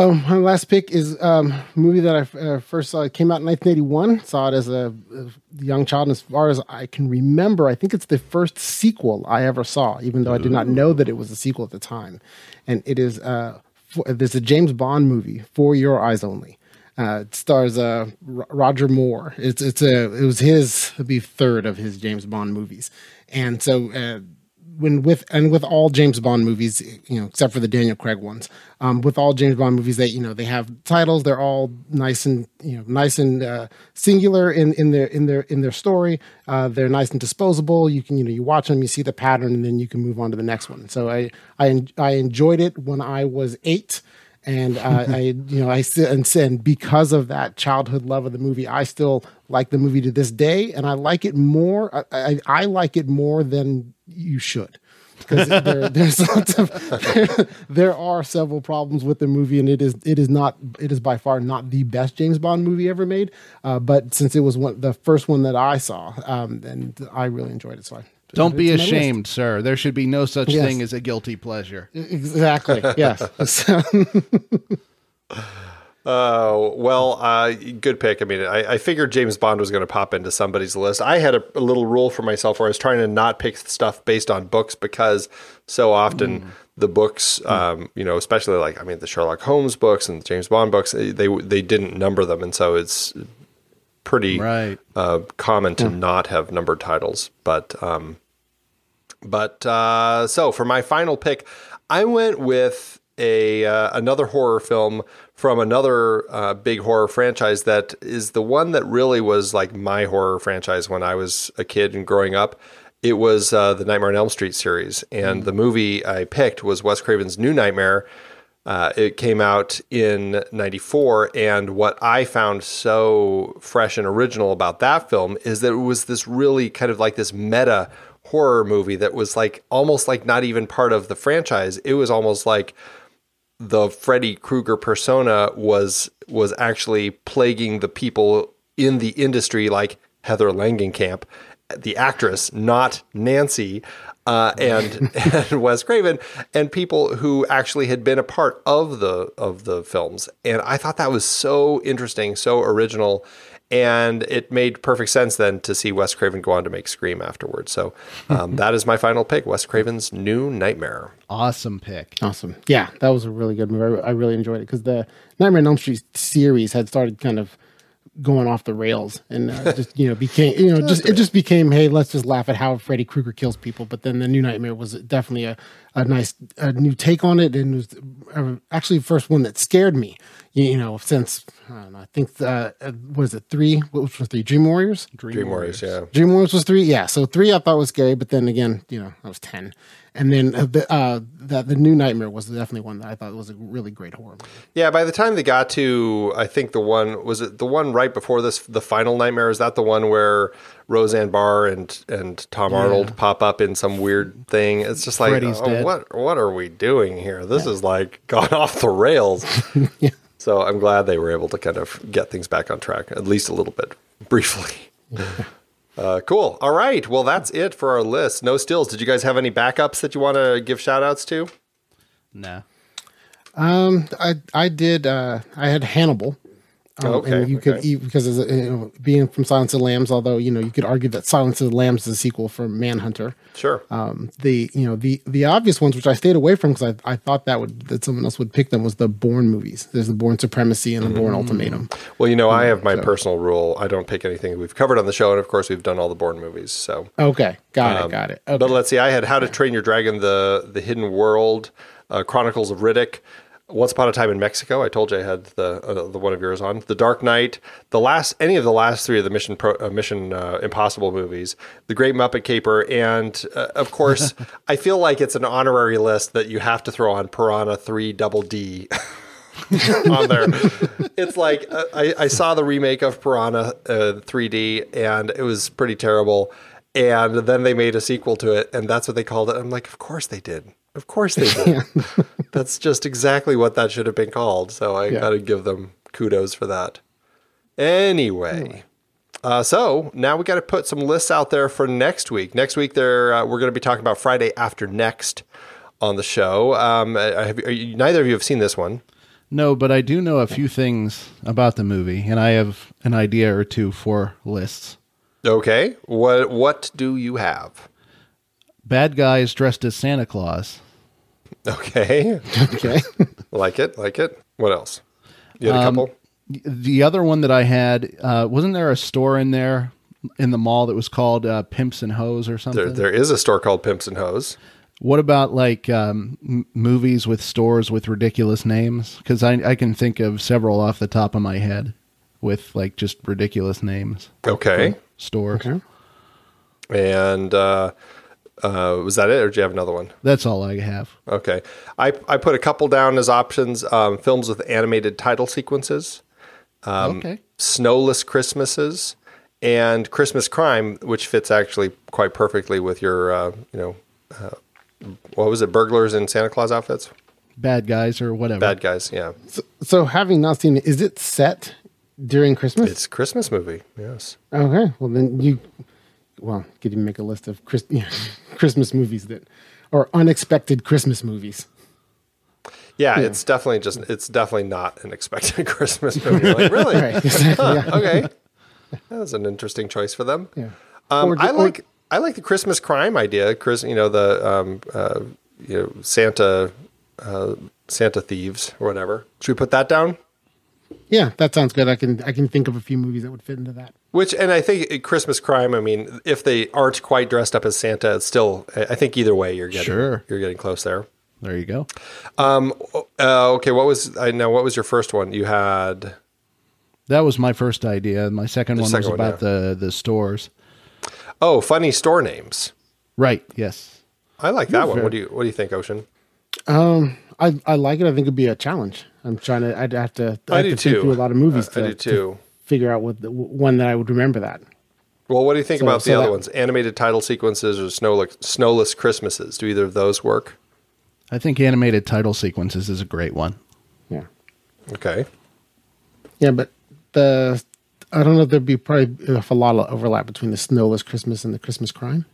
Speaker 5: Oh, my last pick is um, a movie that I uh, first saw. It came out in 1981. Saw it as a, a young child. And as far as I can remember, I think it's the first sequel I ever saw, even though I did not know that it was a sequel at the time. And it is uh, for, there's a James Bond movie, For Your Eyes Only. Uh, it stars uh, R- Roger Moore. It's it's a it was his it'd be third of his James Bond movies, and so uh, when with and with all James Bond movies, you know, except for the Daniel Craig ones, um, with all James Bond movies, they you know they have titles. They're all nice and you know nice and uh, singular in in their in their in their story. Uh, they're nice and disposable. You can you know you watch them, you see the pattern, and then you can move on to the next one. So I I I enjoyed it when I was eight and uh, I, you know, I still and, and because of that childhood love of the movie, I still like the movie to this day, and I like it more. I, I, I like it more than you should, because there, there's lots of there, there are several problems with the movie, and it is it is not it is by far not the best James Bond movie ever made. Uh, but since it was one the first one that I saw, um, and I really enjoyed it, so I
Speaker 4: Don't be
Speaker 5: my list.
Speaker 4: ashamed, sir. There should be no such
Speaker 5: Yes.
Speaker 4: thing as a guilty pleasure.
Speaker 5: Exactly. Yes.
Speaker 1: Oh, well, uh, good pick. I mean, I, I figured James Bond was going to pop into somebody's list. I had a, a little rule for myself where I was trying to not pick stuff based on books because so often the books, um, you know, especially like, I mean, the Sherlock Holmes books and the James Bond books, they, they didn't number them. And so it's pretty
Speaker 4: Right.
Speaker 1: uh, common to not have numbered titles. But um, but uh, so for my final pick, I went with a uh, another horror film from another uh, big horror franchise that is the one that really was like my horror franchise when I was a kid and growing up. It was uh, the Nightmare on Elm Street series, and the movie I picked was Wes Craven's New Nightmare. Uh, it came out in 94. And what I found so fresh and original about that film is that it was this really kind of like this meta horror movie that was like almost like not even part of the franchise. It was almost like the Freddy Krueger persona was was actually plaguing the people in the industry, like Heather Langenkamp, the actress, not Nancy, uh, and and Wes Craven, and people who actually had been a part of the of the films. And I thought that was so interesting, so original. And it made perfect sense then to see Wes Craven go on to make Scream afterwards. So um, that is my final pick: Wes Craven's New Nightmare.
Speaker 4: Awesome pick.
Speaker 5: Awesome. Yeah, that was a really good movie. I, I really enjoyed it because the Nightmare on Elm Street series had started kind of going off the rails and uh, just you know became you know just it just became hey let's just laugh at how Freddy Krueger kills people. But then the New Nightmare was definitely a, a nice a new take on it and it was uh, actually the first one that scared me. You, know since I don't know I think uh, uh, was it three what was three Dream Warriors
Speaker 1: Dream Warriors, yeah.
Speaker 5: Dream Warriors was three, yeah. So three I thought was scary, but then again, you know, I was ten, and then uh, the uh, that the new Nightmare was definitely one that I thought was a really great horror movie.
Speaker 1: Yeah, by the time they got to, I think the one was it the one right before this, the final nightmare. Is that the one where Roseanne Barr and and Tom Arnold pop up in some weird thing? It's just like, oh, what what are we doing here? This is like gone off the rails. So I'm glad they were able to kind of get things back on track, at least a little bit, briefly. Uh, cool. All right. Well, that's it for our list. No stills. Did you guys have any backups that you want to give shout outs to?
Speaker 4: No.
Speaker 5: Um, I I did. Uh, I had Hannibal. Um,
Speaker 1: Okay,
Speaker 5: and you could eat because as a, you know, being from Silence of the Lambs, although you know you could argue that Silence of the Lambs is a sequel from Manhunter.
Speaker 1: Sure.
Speaker 5: Um, the you know the the obvious ones which I stayed away from because I, I thought that would that someone else would pick them was the Bourne movies. There's the Bourne Supremacy and the Bourne Ultimatum.
Speaker 1: Well, you know, I have my
Speaker 5: so-
Speaker 1: personal rule. I don't pick anything we've covered on the show, and of course, we've done all the Bourne movies. So,
Speaker 5: Okay, got
Speaker 1: Um,
Speaker 5: it, got it. Okay.
Speaker 1: but let's see. I had How to Train Your Dragon: The The Hidden World, uh, Chronicles of Riddick, Once Upon a Time in Mexico. I told you I had the uh, the one of yours on The Dark Knight, the last any of the last three of the Mission Pro, uh, Mission uh, Impossible movies, The Great Muppet Caper, and uh, of course, I feel like it's an honorary list that you have to throw on Piranha Three Double D. on there. It's like uh, I, I saw the remake of Piranha uh, 3D and it was pretty terrible. And then they made a sequel to it, and that's what they called it. I'm like, of course they did. Of course they did. that's just exactly what that should have been called. So I
Speaker 5: Yeah.
Speaker 1: got to give them kudos for that. Anyway. Uh, so now we got to put some lists out there for next week. Next week, there uh, we're going to be talking about Friday after next on the show. Um, have, you, neither of you have seen this one.
Speaker 4: No, but I do know a few things about the movie, and I have an idea or two for lists.
Speaker 1: Okay, what what do you have?
Speaker 4: Bad guys dressed as Santa Claus.
Speaker 1: Okay,
Speaker 5: Okay.
Speaker 1: like it, like it. What else? You had a
Speaker 4: Um,
Speaker 1: couple.
Speaker 4: The other one that I had, uh, wasn't there a store in there in the mall that was called uh, Pimps and Hoes or something?
Speaker 1: There, there is a store called Pimps and Hoes.
Speaker 4: What about like um, m- movies with stores with ridiculous names? Because I, I can think of several off the top of my head with like just ridiculous names.
Speaker 1: Okay,
Speaker 4: Stores.
Speaker 5: Okay.
Speaker 1: and uh, uh, was that it, or do you have another one?
Speaker 4: That's all I have.
Speaker 1: Okay, I I put a couple down as options. Um, films with animated title sequences, um,
Speaker 4: okay.
Speaker 1: snowless Christmases, and Christmas Crime, which fits actually quite perfectly with your uh, you know. Uh, what was it? Burglars in Santa Claus outfits?
Speaker 4: Bad guys or whatever.
Speaker 1: Bad guys, yeah.
Speaker 5: So, so having not seen it, is it set during Christmas?
Speaker 1: It's a Christmas movie, yes.
Speaker 5: okay. Well, then you, well, could you make a list of Chris, Christmas movies that, or unexpected Christmas movies?
Speaker 1: Yeah, it's definitely just it's definitely not an expected Christmas movie. Like, really?
Speaker 5: Right. Exactly. yeah.
Speaker 1: okay. That was an interesting choice for them.
Speaker 5: Yeah.
Speaker 1: Um,
Speaker 5: Or-
Speaker 1: I
Speaker 5: or-
Speaker 1: like I like the Christmas crime idea. Chris, you know the um, uh, you know Santa uh, Santa thieves or whatever. Should we put that down?
Speaker 5: Yeah, that sounds good. I can I can think of a few movies that would fit into that.
Speaker 1: Which and I think Christmas crime. I mean, if they aren't quite dressed up as Santa, it's still. I think either way, you're getting
Speaker 4: Sure.
Speaker 1: you're getting close there.
Speaker 4: There you go.
Speaker 1: Um, uh, okay, what was I know? What was your first one? You had
Speaker 4: That was my first idea. My second
Speaker 1: The
Speaker 4: one
Speaker 1: second
Speaker 4: was
Speaker 1: one,
Speaker 4: about the the stores.
Speaker 1: oh, funny store names.
Speaker 4: Right. Yes.
Speaker 1: I like that one.
Speaker 5: fair.
Speaker 1: What do you What do you think, Ocean?
Speaker 5: Um, I I like it. I think it'd be a challenge. I'm trying to. I'd have to.
Speaker 1: I
Speaker 5: I'd
Speaker 1: do
Speaker 5: have to think
Speaker 1: too.
Speaker 5: through a lot of movies.
Speaker 1: Uh, I
Speaker 5: to,
Speaker 1: do too.
Speaker 5: To figure out what the, one that I would remember that.
Speaker 1: Well, what do you think
Speaker 5: So-
Speaker 1: about the other
Speaker 5: that-
Speaker 1: ones? Animated title sequences or snowless, snowless Christmases? Do either of those work?
Speaker 4: I think animated title sequences is a great one.
Speaker 5: Yeah.
Speaker 1: Okay.
Speaker 5: Yeah, but the I don't know if there'd be probably a lot of overlap between the Snowless Christmas and the Christmas Crime.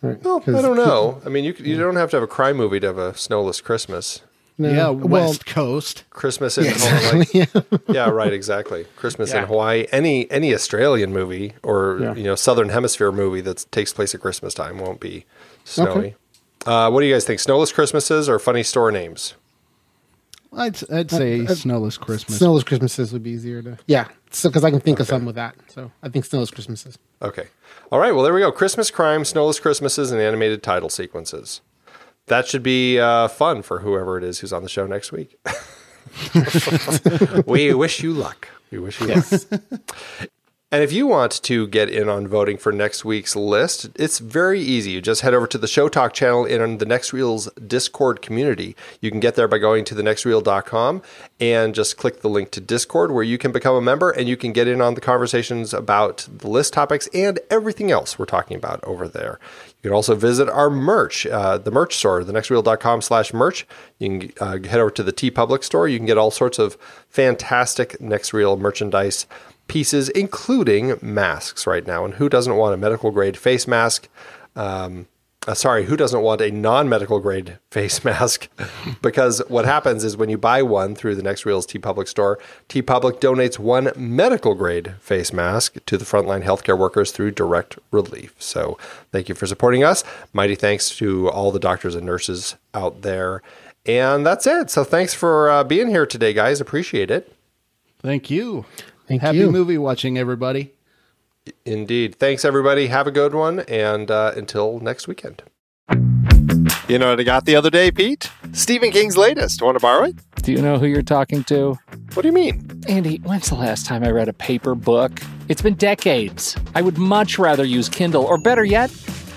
Speaker 5: Right,
Speaker 1: Well, I
Speaker 5: 'cause-
Speaker 1: don't know. I mean, you could- you don't have to have a crime movie to have a snowless Christmas.
Speaker 5: No,
Speaker 4: yeah.
Speaker 5: well,
Speaker 4: West Coast.
Speaker 1: Christmas in
Speaker 5: Yeah,
Speaker 1: Hawaii.
Speaker 5: exactly,
Speaker 1: yeah, right, exactly. Christmas in Hawaii. Any any Australian movie or
Speaker 5: Yeah.
Speaker 1: you know Southern Hemisphere movie that takes place at Christmas time won't be snowy.
Speaker 5: Okay.
Speaker 1: Uh, what do you guys think? Snowless Christmases or funny store names?
Speaker 4: I'd I'd say
Speaker 5: uh,
Speaker 4: snowless Christmas.
Speaker 5: Snowless Christmases would be easier to. Yeah, so because I can think of some with that. So I think Snowless Christmases.
Speaker 1: Okay. All right. Well, there we go. Christmas crime, snowless Christmases, and animated title sequences. That should be uh, fun for whoever it is who's on the show next week. we wish you luck. We wish you luck. And if you want to get in on voting for next week's list, it's very easy. You just head over to the Show Talk channel in the Next Reels Discord community. You can get there by going to thenextreel.com and just click the link to Discord where you can become a member and you can get in on the conversations about the list topics and everything else we're talking about over there. You can also visit our merch, uh, the merch store, thenextreel.com slash merch. You can uh, head over to the TeePublic store. You can get all sorts of fantastic Next Reel merchandise pieces, including masks right now. And who doesn't want a medical grade face mask? Um, uh, sorry, who doesn't want a non medical grade face mask? because what happens is when you buy one through the Next Reels TeePublic store, TeePublic donates one medical grade face mask to the frontline healthcare workers through direct relief. So thank you for supporting us. Mighty thanks to all the doctors and nurses out there. And that's it. So thanks for uh, being here today, guys. Appreciate it.
Speaker 4: Thank you.
Speaker 5: Thank
Speaker 4: Happy
Speaker 5: you.
Speaker 4: movie watching, everybody.
Speaker 1: Indeed. Thanks, everybody. Have a good one. And uh, until next weekend. You know what I got the other day, Pete? Stephen King's latest. Want to borrow it?
Speaker 2: Do you know who you're talking to?
Speaker 1: What do you mean?
Speaker 2: Andy, when's the last time I read a paper book? It's been decades. I would much rather use Kindle, or better yet,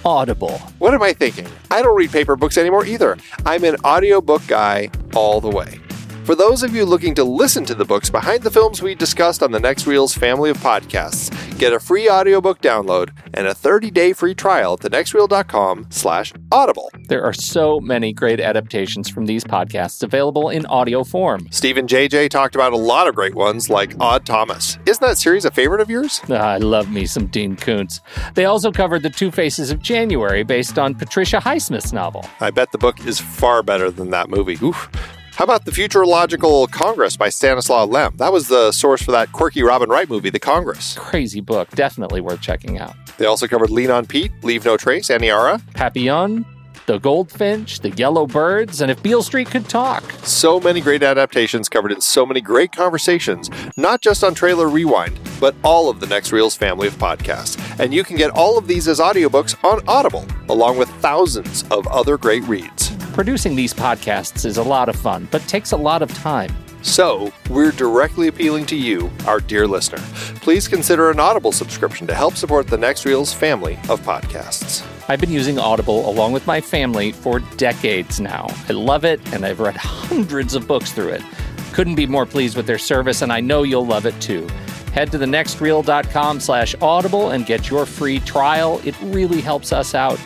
Speaker 2: Audible.
Speaker 1: What am I thinking? I don't read paper books anymore either. I'm an audiobook guy all the way. For those of you looking to listen to the books behind the films we discussed on the Next Reels family of podcasts, get a free audiobook download and a 30-day free trial at thenextreel.com slash audible.
Speaker 2: There are so many great adaptations from these podcasts available in audio form.
Speaker 1: Stephen JJ talked about a lot of great ones like Odd Thomas. Isn't that series a favorite of yours?
Speaker 2: Ah, I love me some Dean Koontz. They also covered The Two Faces of January based on Patricia Highsmith's novel.
Speaker 1: I bet the book is far better than that movie. Oof. How about The Futurological Congress by Stanislaw Lem? That was the source for that quirky Robin Wright movie, The Congress.
Speaker 2: Crazy book, definitely worth checking out.
Speaker 1: They also covered Lean on Pete, Leave No Trace, Aniara.
Speaker 2: Papillon, The Goldfinch, The Yellow Birds, and If Beale Street Could Talk.
Speaker 1: So many great adaptations covered in so many great conversations, not just on Trailer Rewind, but all of the Next Reels family of podcasts. And you can get all of these as audiobooks on Audible, along with thousands of other great reads.
Speaker 2: Producing these podcasts is a lot of fun, but takes a lot of time.
Speaker 1: So, we're directly appealing to you, our dear listener. Please consider an Audible subscription to help support the Next Reels family of podcasts.
Speaker 2: I've been using Audible along with my family for decades now. I love it, and I've read hundreds of books through it. Couldn't be more pleased with their service, and I know you'll love it too. Head to thenextreel.com slash audible and get your free trial. It really helps us out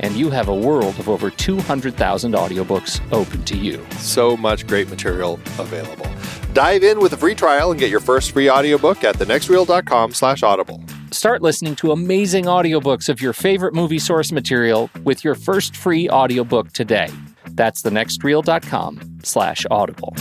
Speaker 2: and you have a world of over 200,000 audiobooks open to you.
Speaker 1: So much great material available. Dive in with a free trial and get your first free audiobook at thenextreel.com slash audible.
Speaker 2: Start listening to amazing audiobooks of your favorite movie source material with your first free audiobook today. That's thenextreel.com slash audible.